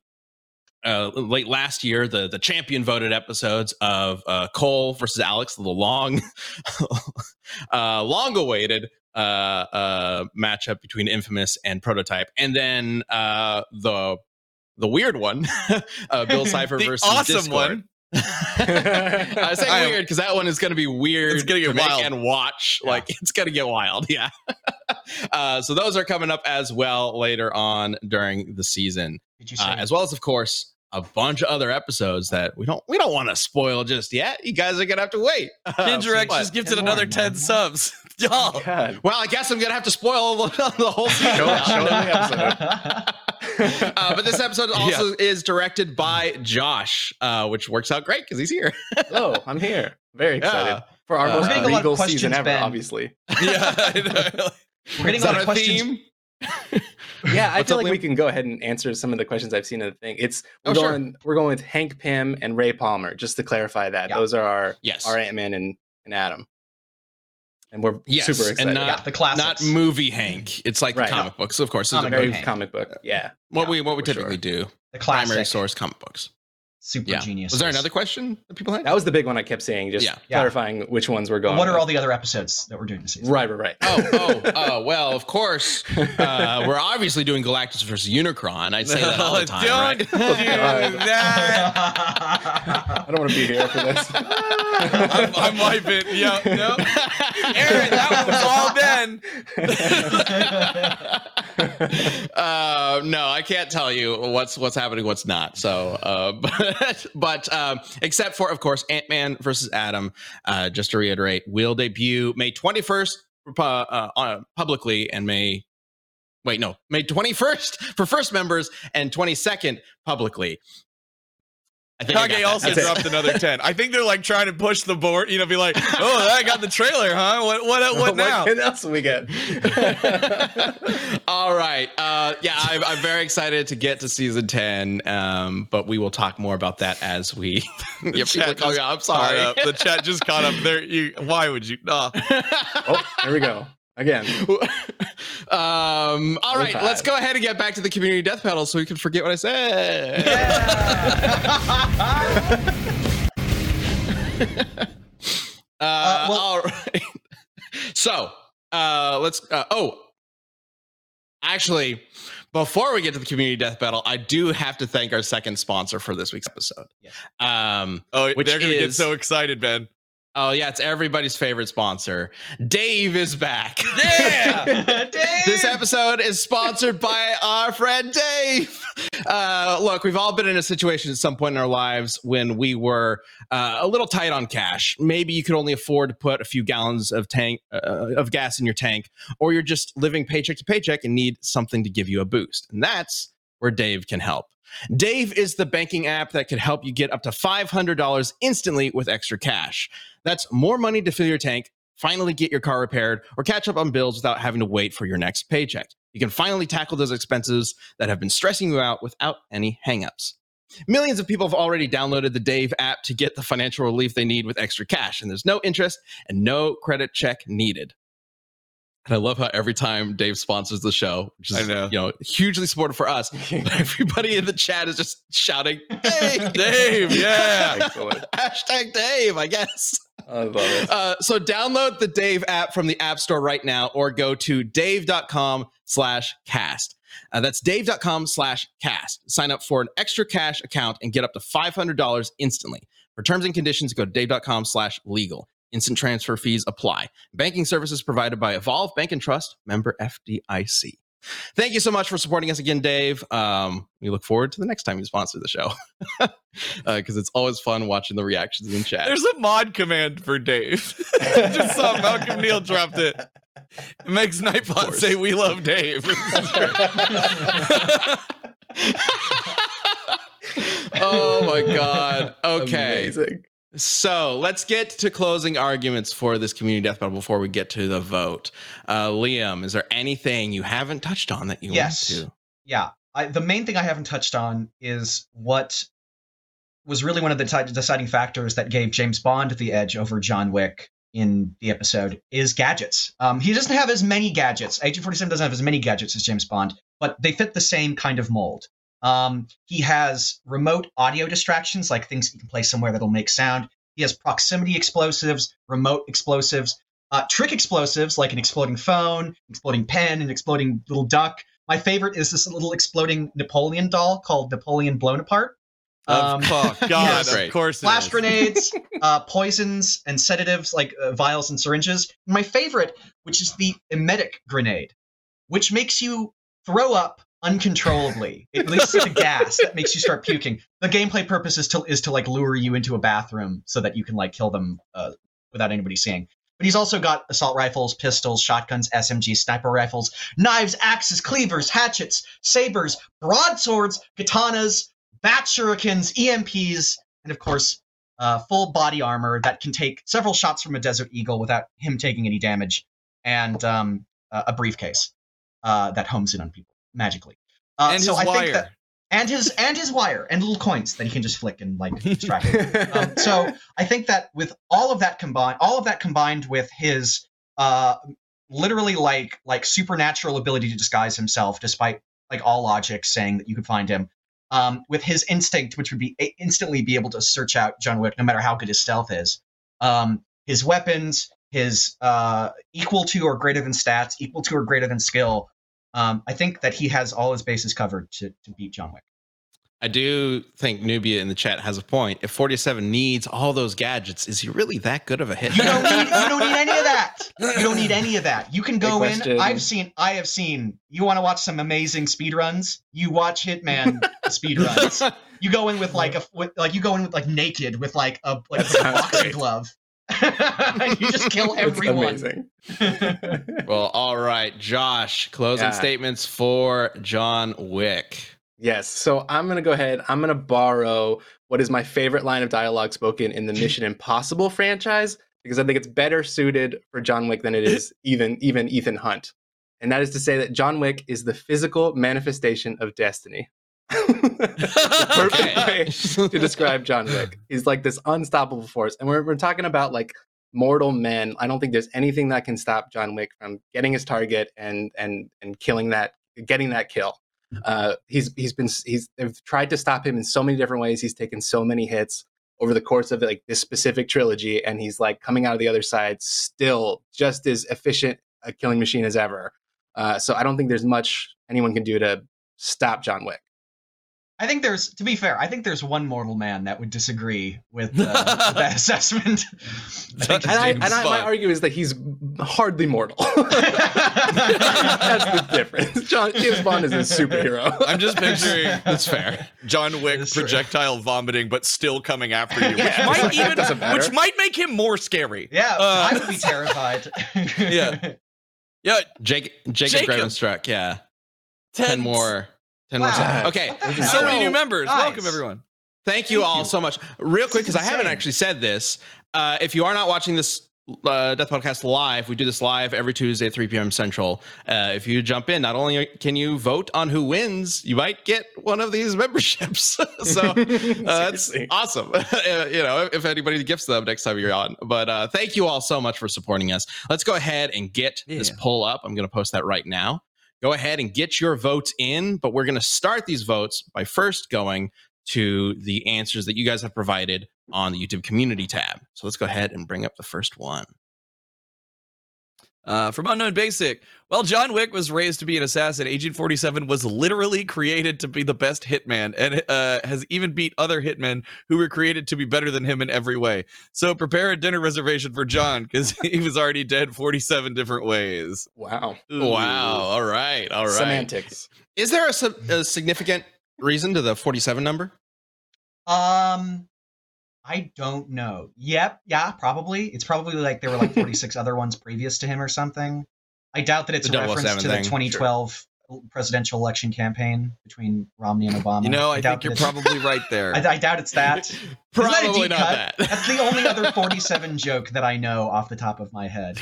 late last year, the the champion voted episodes of Cole versus Alex, the long, long awaited uh, uh, matchup between Infamous and Prototype, and then uh, the the weird one, uh, Bill Cipher versus awesome Discord. one. I say I weird because that one is going to be weird It's gonna get wild. and watch. Yeah. Like it's going to get wild. Yeah. uh, so those are coming up as well later on during the season, Did you say? uh, as well as of course a bunch of other episodes that we don't we don't want to spoil just yet. You guys are gonna have to wait. Uh, Indirect but- just gifted another lord, 10 subs. Y'all. God. well, I guess I'm gonna have to spoil the, the whole season. Show- show the episode. Uh, but this episode also is directed by Josh, uh, which works out great because he's here. oh, I'm here. Very excited Yeah. for our Uh, most We're getting a lot of legal questions, season ever. Ben. Obviously, Yeah. I know. We're getting a lot of questions. theme? yeah, I What's feel up, like we can go ahead and answer some of the questions I've seen in the thing. It's we're Oh, sure. going we're going with Hank Pym and Ray Palmer. Just to clarify that, Yeah. those are our Yes. our Ant Man and, and Adam, and we're Yes, super and excited. not- yeah, the classics. Not movie Hank. Mm-hmm. It's like Right. the comic books, of course. Comic a- book very Hank. comic book. Yeah, what Yeah, we what we typically sure. do. the classic. Primary source comic books. Super Yeah. genius. Was there another question that people had? that was the big one I kept saying. Just Yeah. Yeah. clarifying which ones we're going. What are with. all the other episodes that we're doing this season? Right, right, right. oh, oh, oh, well, of course. Uh, we're obviously doing Galactus versus Unicron. I'd say that all the time. Don't right? do that. I don't want to be here for this. I'm, I'm wiping. Yeah. No. Erin, that one was all Ben. uh, no, I can't tell you what's what's happening, what's not. So, uh, but but um, except for of course Ant Man versus Adam. Uh, just to reiterate, will debut May twenty first uh, uh, publicly and May. Wait, no, May twenty first for first members and twenty second publicly. I think I got Kage also That's it. dropped another 10. I think they're like trying to push the board, you know, be like, oh, I got the trailer, huh? What what what now? What else we get? All right. Uh, yeah, I'm, I'm very excited to get to season 10, um, but we will talk more about that as we. yeah, people chat are calling just out. I'm sorry. The chat just caught up there. You, why would you? Oh. oh, there we go. Again. um, all right, let's go ahead and get back to the community death battle so we can forget what I said. Uh, well- all right. So, uh, let's. Uh, oh, actually, before we get to the community death battle, I do have to thank our second sponsor for this week's episode. Yes. Um, Oh, Which they're gonna get so excited, Ben. Oh yeah, it's everybody's favorite sponsor. Dave is back. Yeah. This episode is sponsored by our friend Dave. Uh, look, we've all been in a situation at some point in our lives when we were uh, a little tight on cash. Maybe you could only afford to put a few gallons of tank uh, of gas in your tank, or you're just living paycheck to paycheck and need something to give you a boost. And that's where Dave can help. Dave is the banking app that could help you get up to $500 instantly with extra cash. That's more money to fill your tank finally get your car repaired or catch up on bills without having to wait for your next paycheck. You can finally tackle those expenses that have been stressing you out without any hangups. Millions of people have already downloaded the Dave app to get the financial relief they need with extra cash, and there's no interest and no credit check needed. And I love how every time Dave sponsors the show, which is I know. you know hugely supportive for us, everybody in the chat is just shouting, "Hey, Dave, yeah. Excellent. hashtag Dave!" I guess. I love it. Uh, so download the Dave app from the App Store right now or go to dave.com slash cast. Uh, that's dave.com slash cast. Sign up for an extra cash account and get up to $500 instantly. For terms and conditions, go to dave.com slash legal. Instant transfer fees apply. Banking services provided by Evolve Bank and Trust, member FDIC. Thank you so much for supporting us again, Dave. Um, we look forward to the next time you sponsor the show because it's always fun watching the reactions in chat. There's a mod command for Dave. Just saw Malcolm Neal dropped it. It makes Nightbot say we love Dave. oh my god. Okay. Amazing. So let's get to closing arguments for this community death battle before we get to the vote. Uh, Liam, is there anything you haven't touched on that you Yes. want to? yeah I, the main thing i haven't touched on is what was really one of the ti- deciding factors that gave james bond the edge over john wick in the episode is gadgets um, he doesn't have as many gadgets agent 47 doesn't have as many gadgets as james bond but they fit the same kind of mold um, he has remote audio distractions like things he can play somewhere that'll make sound he has proximity explosives remote explosives uh, trick explosives like an exploding phone exploding pen an exploding little duck my favorite is this little exploding Napoleon doll called Napoleon Blown Apart. Um, Of course, God, yes. of course. it Flash is. grenades, uh, poisons, and sedatives like uh, vials and syringes. My favorite, which is the emetic grenade, which makes you throw up uncontrollably. It releases a gas that makes you start puking. The gameplay purpose is to is to like lure you into a bathroom so that you can like kill them uh, without anybody seeing. But he's also got assault rifles, pistols, shotguns, SMGs, sniper rifles, knives, axes, cleavers, hatchets, sabers, broadswords, katanas, bat shurikens, EMPs, and of course, uh, full body armor that can take several shots from a Desert Eagle without him taking any damage, and um, a briefcase uh, that homes in on people magically. Uh, and so his I wire. think that and his and his wire and little coins that he can just flick and like distract. um, so I think that with all of that combined, all of that combined with his uh, literally like like supernatural ability to disguise himself, despite like all logic saying that you could find him, um, with his instinct, which would be a- instantly be able to search out John Wick, no matter how good his stealth is. Um, his weapons, his uh, equal to or greater than stats, equal to or greater than skill. Um, I think that he has all his bases covered to, to beat John Wick. I do think Nubia in the chat has a point. If 47 needs all those gadgets, is he really that good of a hit? You don't need you don't need any of that. You don't need any of that. You can go in. I've seen I have seen. You want to watch some amazing speed runs? You watch Hitman speed runs. You go in with like a with, like you go in with like naked with like a like a boxing glove. And you just kill It's everyone. amazing. well, all right, Josh, closing Yeah. statements for John Wick. Yes. So I'm going to go ahead. I'm going to borrow what is my favorite line of dialogue spoken in the Mission Impossible franchise because I think it's better suited for John Wick than it is even even Ethan Hunt. And that is to say that John Wick is the physical manifestation of destiny. The perfect way to describe John Wick. He's like this unstoppable force. And we're, we're talking about like mortal men. I don't think there's anything that can stop John Wick from getting his target and and and killing that getting that kill. Uh, he's he's been he's they've tried to stop him in so many different ways. He's taken so many hits over the course of like this specific trilogy, and he's like coming out of the other side still just as efficient a killing machine as ever. Uh, so I don't think there's much anyone can do to stop John Wick. I think there's, to be fair, I think there's one mortal man that would disagree with, uh, with that assessment. I think And, I, and I, my Bond. argue is that he's hardly mortal. That's the difference. John, James Bond is a superhero. I'm just picturing That's fair. John Wick That's true. projectile vomiting, but still coming after you, which Yeah, might that even, which might make him more scary. yeah, Uh, I would be terrified. Yeah. Yeah, Jake, Jacob, Jacob. Gravenstruck. Yeah. 10 more. 10 more. Wow. seconds. Okay. So many new members. Nice. Welcome everyone. Thank you Thank all you. so much. Real quick, because I haven't actually said this. Uh, if you are not watching this uh, Death Podcast live, we do this live every Tuesday at 3 p.m. Central. Uh, if you jump in, not only can you vote on who wins, you might get one of these memberships. so uh, that's Seriously. awesome. Uh, you know, if anybody gifts them next time you're on. But uh, thank you all so much for supporting us. Let's go ahead and get this poll up. I'm going to post that right now. Go ahead and get your votes in, but we're going to start these votes by first going to the answers that you guys have provided on the YouTube community tab. So let's go ahead and bring up the first one. Uh, from Unknown Basic, while John Wick was raised to be an assassin, Agent 47 was literally created to be the best hitman and uh, has even beat other hitmen who were created to be better than him in every way. So prepare a dinner reservation for John because he was already dead 47 different ways. wow. Ooh. Wow. All right. All right. Semantics. Is there a, a significant reason to the 47 number? Um, I don't know. Yep, yeah, probably. It's probably like there were like 46 other ones previous to him or something. I doubt that it's The a reference 007 to the thing, 2012 presidential election campaign between Romney and Obama. You know, I, doubt think you're probably right there. I, I doubt it's that. Isn't that a Probably deep not cut? that. That's the only other 47 joke that I know off the top of my head.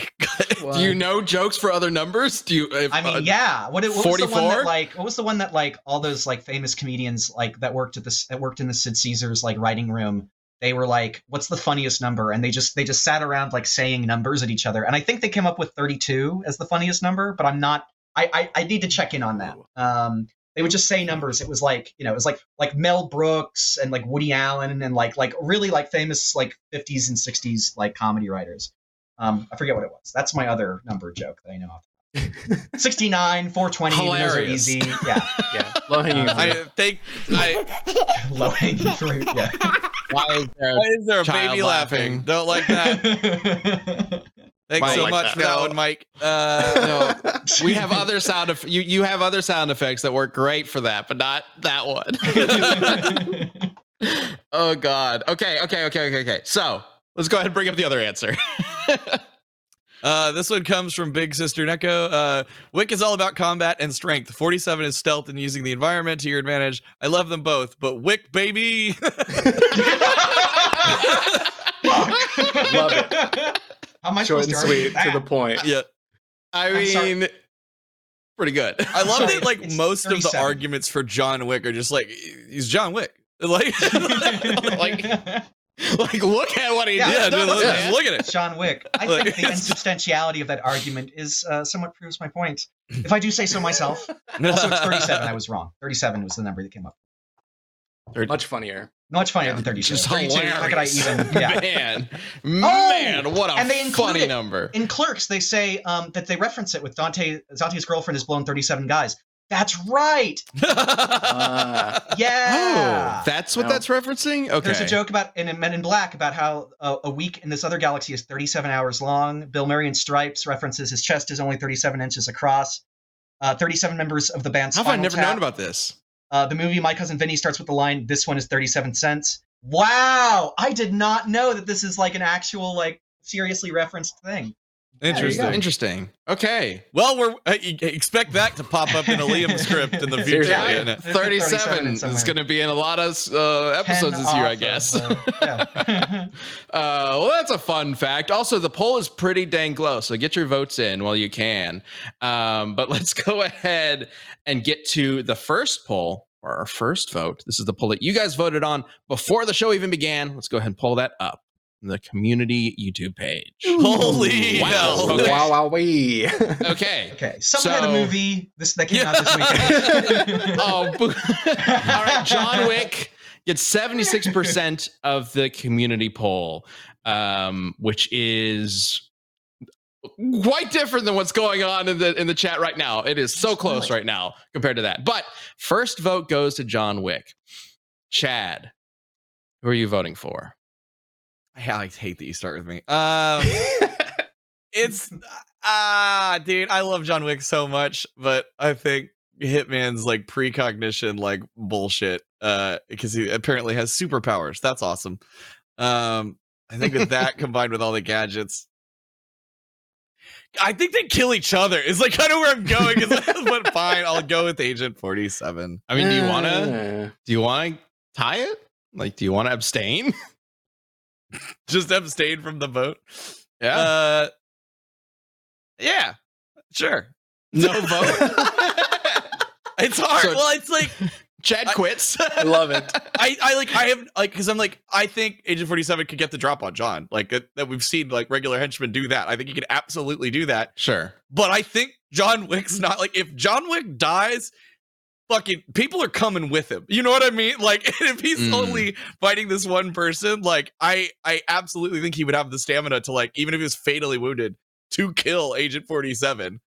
Do you know jokes for other numbers? Do you? If, I mean, uh, yeah. What, what was the one 44? that like? What was the one that like all those like famous comedians like that worked at this that worked in the Sid Caesar's like writing room? They were like, "What's the funniest number?" And they just they just sat around like saying numbers at each other. And I think they came up with 32 as the funniest number, but I'm not. I I, I need to check in on that. Um, they would just say numbers. It was like you know, it was like like Mel Brooks and like Woody Allen and like like really like famous like 50s and 60s like comedy writers. Um, I forget what it was. That's my other number joke that I know. Off. 69, 420, those are easy. Yeah, yeah, low hanging Uh, fruit. I think I low hanging fruit. Yeah. Why is there why is there a baby laughing? laughing. Don't like that. Thanks Mike, so like much that. for that No. one, Mike. Uh, no, we have other sound eff- you you have other sound effects that work great for that, but not that one. oh god. Okay, okay, okay, okay, okay. So let's go ahead and bring up the other answer. Uh, this one comes from Big Sister Neko. Uh, Wick is all about combat and strength. 47 is stealth and using the environment to your advantage. I love them both, but Wick, baby. Love it. How am I Short and to sweet, to the point. yeah. I I'm sorry. mean pretty good. I love Sorry, that, like, it's most of the arguments for John Wick are just like, he's John Wick. Like, like like look at what he Yeah, did. No, look, man. look at it. John Wick. I think the insubstantiality of that argument is uh, somewhat proves my point. If I do say so myself. Also, it's 37. I was wrong. 37 was the number that came up. Much funnier. Much funnier than 32. Just 32, how could I even? Yeah. Man, man, what a and they include funny it number. In Clerks, they say um, that they reference it with Dante. Dante's girlfriend has blown 37 guys. That's right. Ah. Yeah. Oh, that's what No. that's referencing. Okay, There's a joke about in Men in Black about how uh, a week in this other galaxy is 37 hours long. Bill Murray in Stripes references his chest is only 37 inches across. Uh, 37 members of the band. How have I never Tap. known about this? Uh, the movie My Cousin Vinny starts with the line, "This one is 37 cents." Wow, I did not know that this is like an actual like seriously referenced thing. Interesting. go. Interesting. Okay. Well, we're uh, expect that to pop up in a Liam script in the future. Seriously. isn't it? 37 37 is going to be in a lot of uh, episodes this year, I guess. yeah. Uh, well, that's a fun fact. Also, the poll is pretty dang close, so get your votes in while you can. Um, but let's go ahead and get to the first poll or our first vote. This is the poll that you guys voted on before the show even began. Let's go ahead and pull that up. On The community YouTube page. Holy Wow. hell! Okay. Wow, wow, wee. Okay. okay, Subway the So- movie. This that came Yeah. out this weekend. Oh, boo- all right. John Wick gets 76% of the community poll, um, which is quite different than what's going on in the in the chat right now. It is so close right now compared to that. But first vote goes to John Wick. Chad, who are you voting for? I like hate that you start with me. Um, it's ah, dude, I love John Wick so much, but I think Hitman's like precognition, like bullshit. Uh, because he apparently has superpowers. That's awesome. Um, I think that that combined with all the gadgets. I think they kill each other. Is like kind of where I'm going. But fine, I'll go with Agent 47. I mean, do you want to Uh, do you want to tie it? Like, do you want to abstain? Just abstain from the vote. Yeah. Uh, yeah, sure. no vote. It's hard. So- well, it's like Chad quits. I love it. I, I like I have like because I'm like I think Agent 47 could get the drop on John like that, that we've seen like regular henchmen do that. I think he could absolutely do that. Sure. But I think John Wick's not like if John Wick dies, fucking people are coming with him. You know what I mean? Like if he's Mm. only fighting this one person, like I I absolutely think he would have the stamina to like even if he was fatally wounded to kill Agent 47,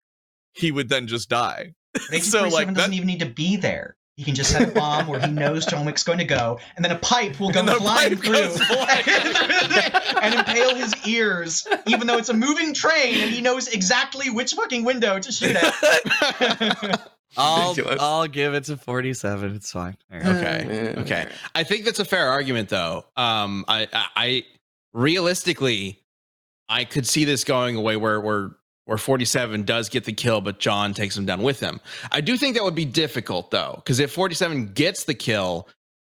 he would then just die. Agent So, 47 like, doesn't that- even need to be there. He can just set a bomb where he knows John Wick's going to go, and then a pipe will go And flying through and impale his ears, even though it's a moving train and he knows exactly which fucking window to shoot at. I'll I'll give it to 47. It's fine. Okay. Okay. I think that's a fair argument, though. Um, I, I, I realistically, I could see this going away where where where 47 does get the kill, but John takes him down with him. I do think that would be difficult though, because if 47 gets the kill,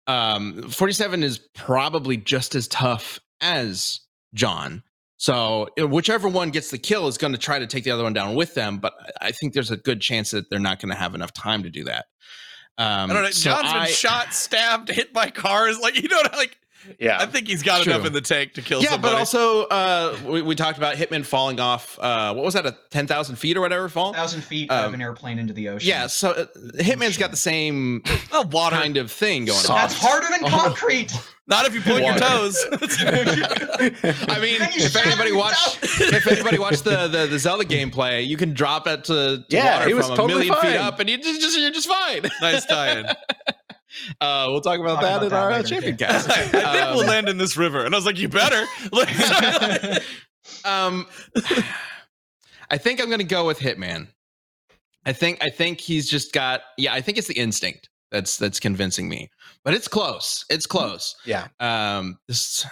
um, 47 is probably just as tough as John. So whichever one gets the kill is going to try to take the other one down with them. But I think there's a good chance that they're not going to have enough time to do that. Um, I don't know. so John's been I- shot, stabbed, hit by cars. Like you know, like Yeah. I think he's got True. enough in the tank to kill yeah, somebody. but also uh, we, we talked about Hitman falling off. Uh, what was that? A ten thousand feet or whatever fall? thousand feet out of Um, an airplane into the ocean. Yeah. So uh, Hitman's got the same water. kind of thing going Soft. on. That's harder than Oh. Concrete. Not if you point your toes. I mean, if anybody it watched, if anybody watched the, the the Zelda gameplay, you can drop it to, to Yeah, water he was from totally a million feet fine. up, and you just, just you're just fine. nice tie-in. Uh, we'll talk about Talk that about in our uh, champion cast. I think we'll Um, land in this river. And I was like, you better. Like, Um, I think I'm gonna go with Hitman. I think I think he's just got yeah. I think it's the instinct that's that's convincing me, but it's close. It's close. Yeah. Um, this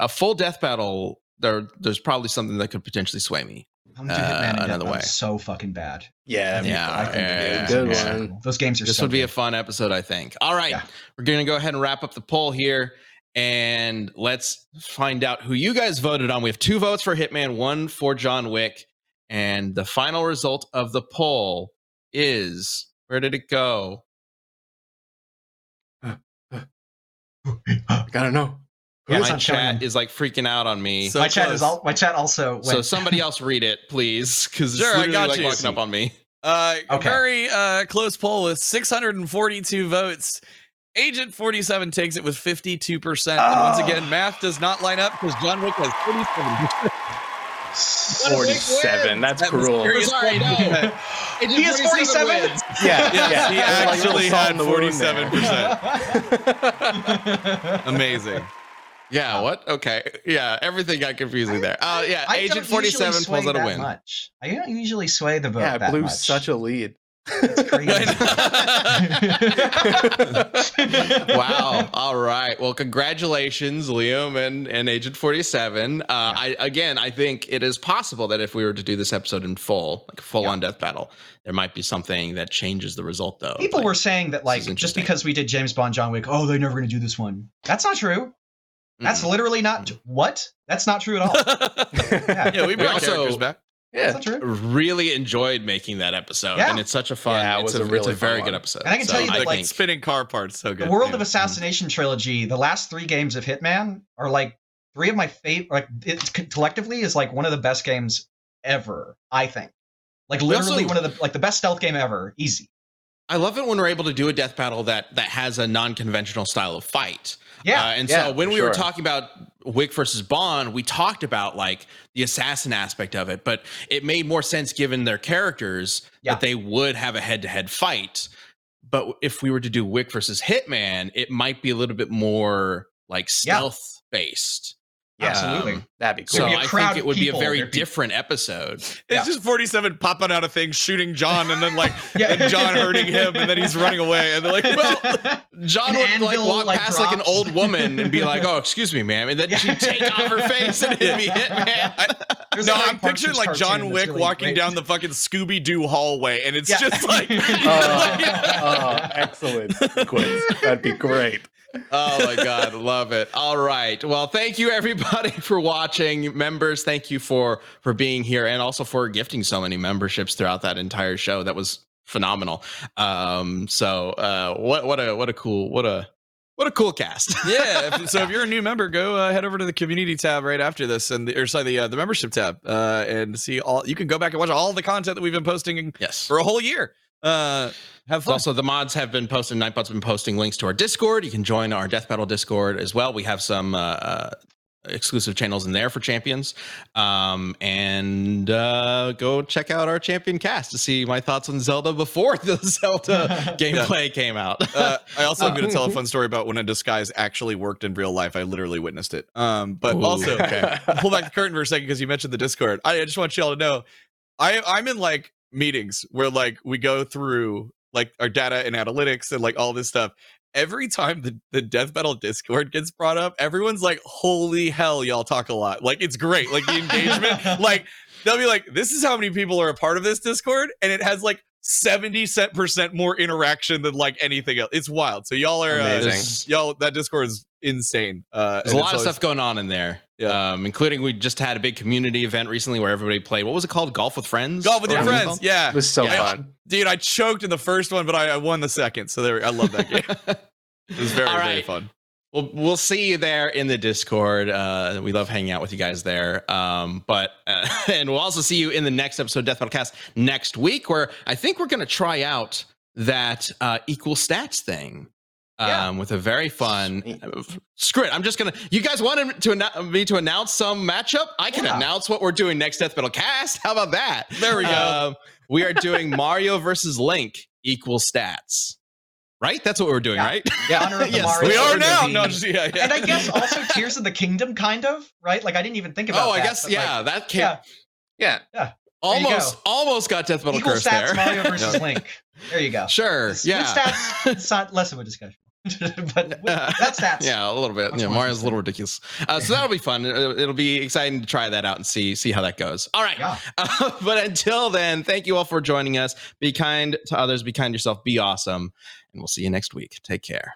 a full death battle. There, there's probably something that could potentially sway me. I'm doing Uh, Hitman and another way. so fucking bad. Yeah. Yeah, I think yeah, it's good so one. Those games are This so would be a fun episode, I think. All right, Yeah. we're gonna go ahead and wrap up the poll here, and let's find out who you guys voted on. We have two votes for Hitman, one for John Wick, and the final result of the poll is where did it go? Gotta know. Yeah, my not showing chat is like freaking out on me. So my chat is all. My chat also. Went, So somebody else read it, please, because Sure, it's I got like you. walking up on me. uh, Okay. very uh, close poll with 642 votes. Agent 47 takes it with 52%. And once Oh. again, math does not line up because John Wick has 47%. 47. That's That cruel. Sorry, no. 47%. he has 47. wins. Yeah. Yes, yeah. he Like a little actually had in the wound there. 47%. Amazing. Yeah, what? Okay. Yeah, everything got confusing there. Uh, yeah, I Agent 47 pulls out a win. Much. I don't usually sway the vote Yeah, that blew much. such a lead. It's crazy. wow. All right. Well, congratulations, Liam and, and Agent 47. Uh, I again I think it is possible that if we were to do this episode in full, like a full on death battle, there might be something that changes the result though. People Like, were saying that, like, just because we did James Bond, John Wick, oh, they're never going to do this one. That's not true. That's mm. literally not what. That's not true at all. yeah, we brought also- characters back. Yeah. That's true. really enjoyed making that episode Yeah. and it's such a fun Yeah, it it's, was a, a really it's a very fun good episode And I can tell you So that, I like, think- Spinning car parts, so good. The World Yeah. of Assassination trilogy, the last three games of Hitman are like three of my favorite. Like it collectively is like one of the best games ever. I think. Like literally also- one of the like the best stealth game ever. Easy. I love it when we're able to do a death battle that that has a non-conventional style of fight. Yeah. Uh, and yeah, so when for we were talking about Wick versus Bond, we talked about like the assassin aspect of it, but it made more sense given their characters Yeah. that they would have a head-to-head fight. But if we were to do Wick versus Hitman, it might be a little bit more like Yeah. stealth based. Yeah. Absolutely. Um, That'd be cool. There'd be a I crowd think it of would be a very There'd be- different episode. It's Yeah. just 47 popping out of things, shooting John, and then like Yeah. and John hurting him, and then he's running away, and they're like, "Well, John An would like walk like, past like an old woman and be like, "Oh, excuse me, ma'am," and then she'd take off her face and it'd be Hitman. There's no, I'm picturing like John Wick really walking great. down the fucking Scooby Doo hallway, and it's Yeah. just like, Oh, oh, excellent sequence. That'd be great. Oh my god, love it. All right. Well, thank you everybody for watching. Members, thank you for for being here and also for gifting so many memberships throughout that entire show. That was phenomenal. Um so uh what what a what a cool what a what a cool cast. yeah. So if you're a new member, go uh, head over to the community tab right after this, and the, or sorry, the uh, the membership tab, uh, and see all. You can go back and watch all the content that we've been posting yes. for a whole year. Uh, have fun. Also, the mods have been posting. Nightbot's been posting links to our Discord. You can join our Death Battle Discord as well. We have some uh, uh, exclusive channels in there for champions. Um, and uh, go check out our champion cast to see my thoughts on Zelda before the Zelda gameplay came out. Uh, I also am going to tell a fun story about when a disguise actually worked in real life. I literally witnessed it. Um, but Ooh, also, okay. pull back the curtain for a second because you mentioned the Discord. I, I just want y'all to know, I I'm in like meetings where like we go through like our data and analytics and like all this stuff. Every time the, the Death Battle Discord gets brought up, everyone's like, "Holy hell, y'all talk a lot!" Like it's great. Like the engagement, like they'll be like, "This is how many people are a part of this Discord," and it has like seventy percent more interaction than like anything else. It's wild. So y'all are uh, Amazing. There's, y'all that Discord is insane. Uh, there's a and lot of stuff going on in there. Yeah. Um, including we just had a big community event recently where everybody played. What was it called? Golf with friends. Golf with Or your what was it friends. called? Yeah, It was so Yeah. fun. dude, I choked in the first one, but I, I won the second. So there, I love that game. It was very All very right. fun. Well, we'll see you there in the Discord. Uh, we love hanging out with you guys there. Um, but uh, and we'll also see you in the next episode of Death Battle Cast next week, where I think we're going to try out that uh, equal stats thing. Yeah. um, with a very fun. Sweet. Screw it! I'm just gonna. You guys wanted to annou- me to announce some matchup? I can Yeah. announce what we're doing next Death Battle Cast. How about that? There we go. Um, we are doing Mario versus Link equal stats. Right? That's what we're doing, Yeah. right? Yeah, Honor of the Yes, we are now. No, just, yeah, yeah. And I guess also Tears of the Kingdom, kind of, right? Like I didn't even think about Oh, I guess yeah. like, that came yeah, Yeah. almost go. almost got Death Metal equal Curse stats there. Mario versus Link. There you go. Sure. It's- yeah. Stats, it's not less of a discussion. but with, that yeah, a little bit. Much Yeah, Mario's a little ridiculous. Uh, so that'll be fun. It'll, it'll be exciting to try that out and see see how that goes. All right. Yeah. Uh, but until then, thank you all for joining us. Be kind to others. Be kind to yourself. Be awesome. And we'll see you next week. Take care.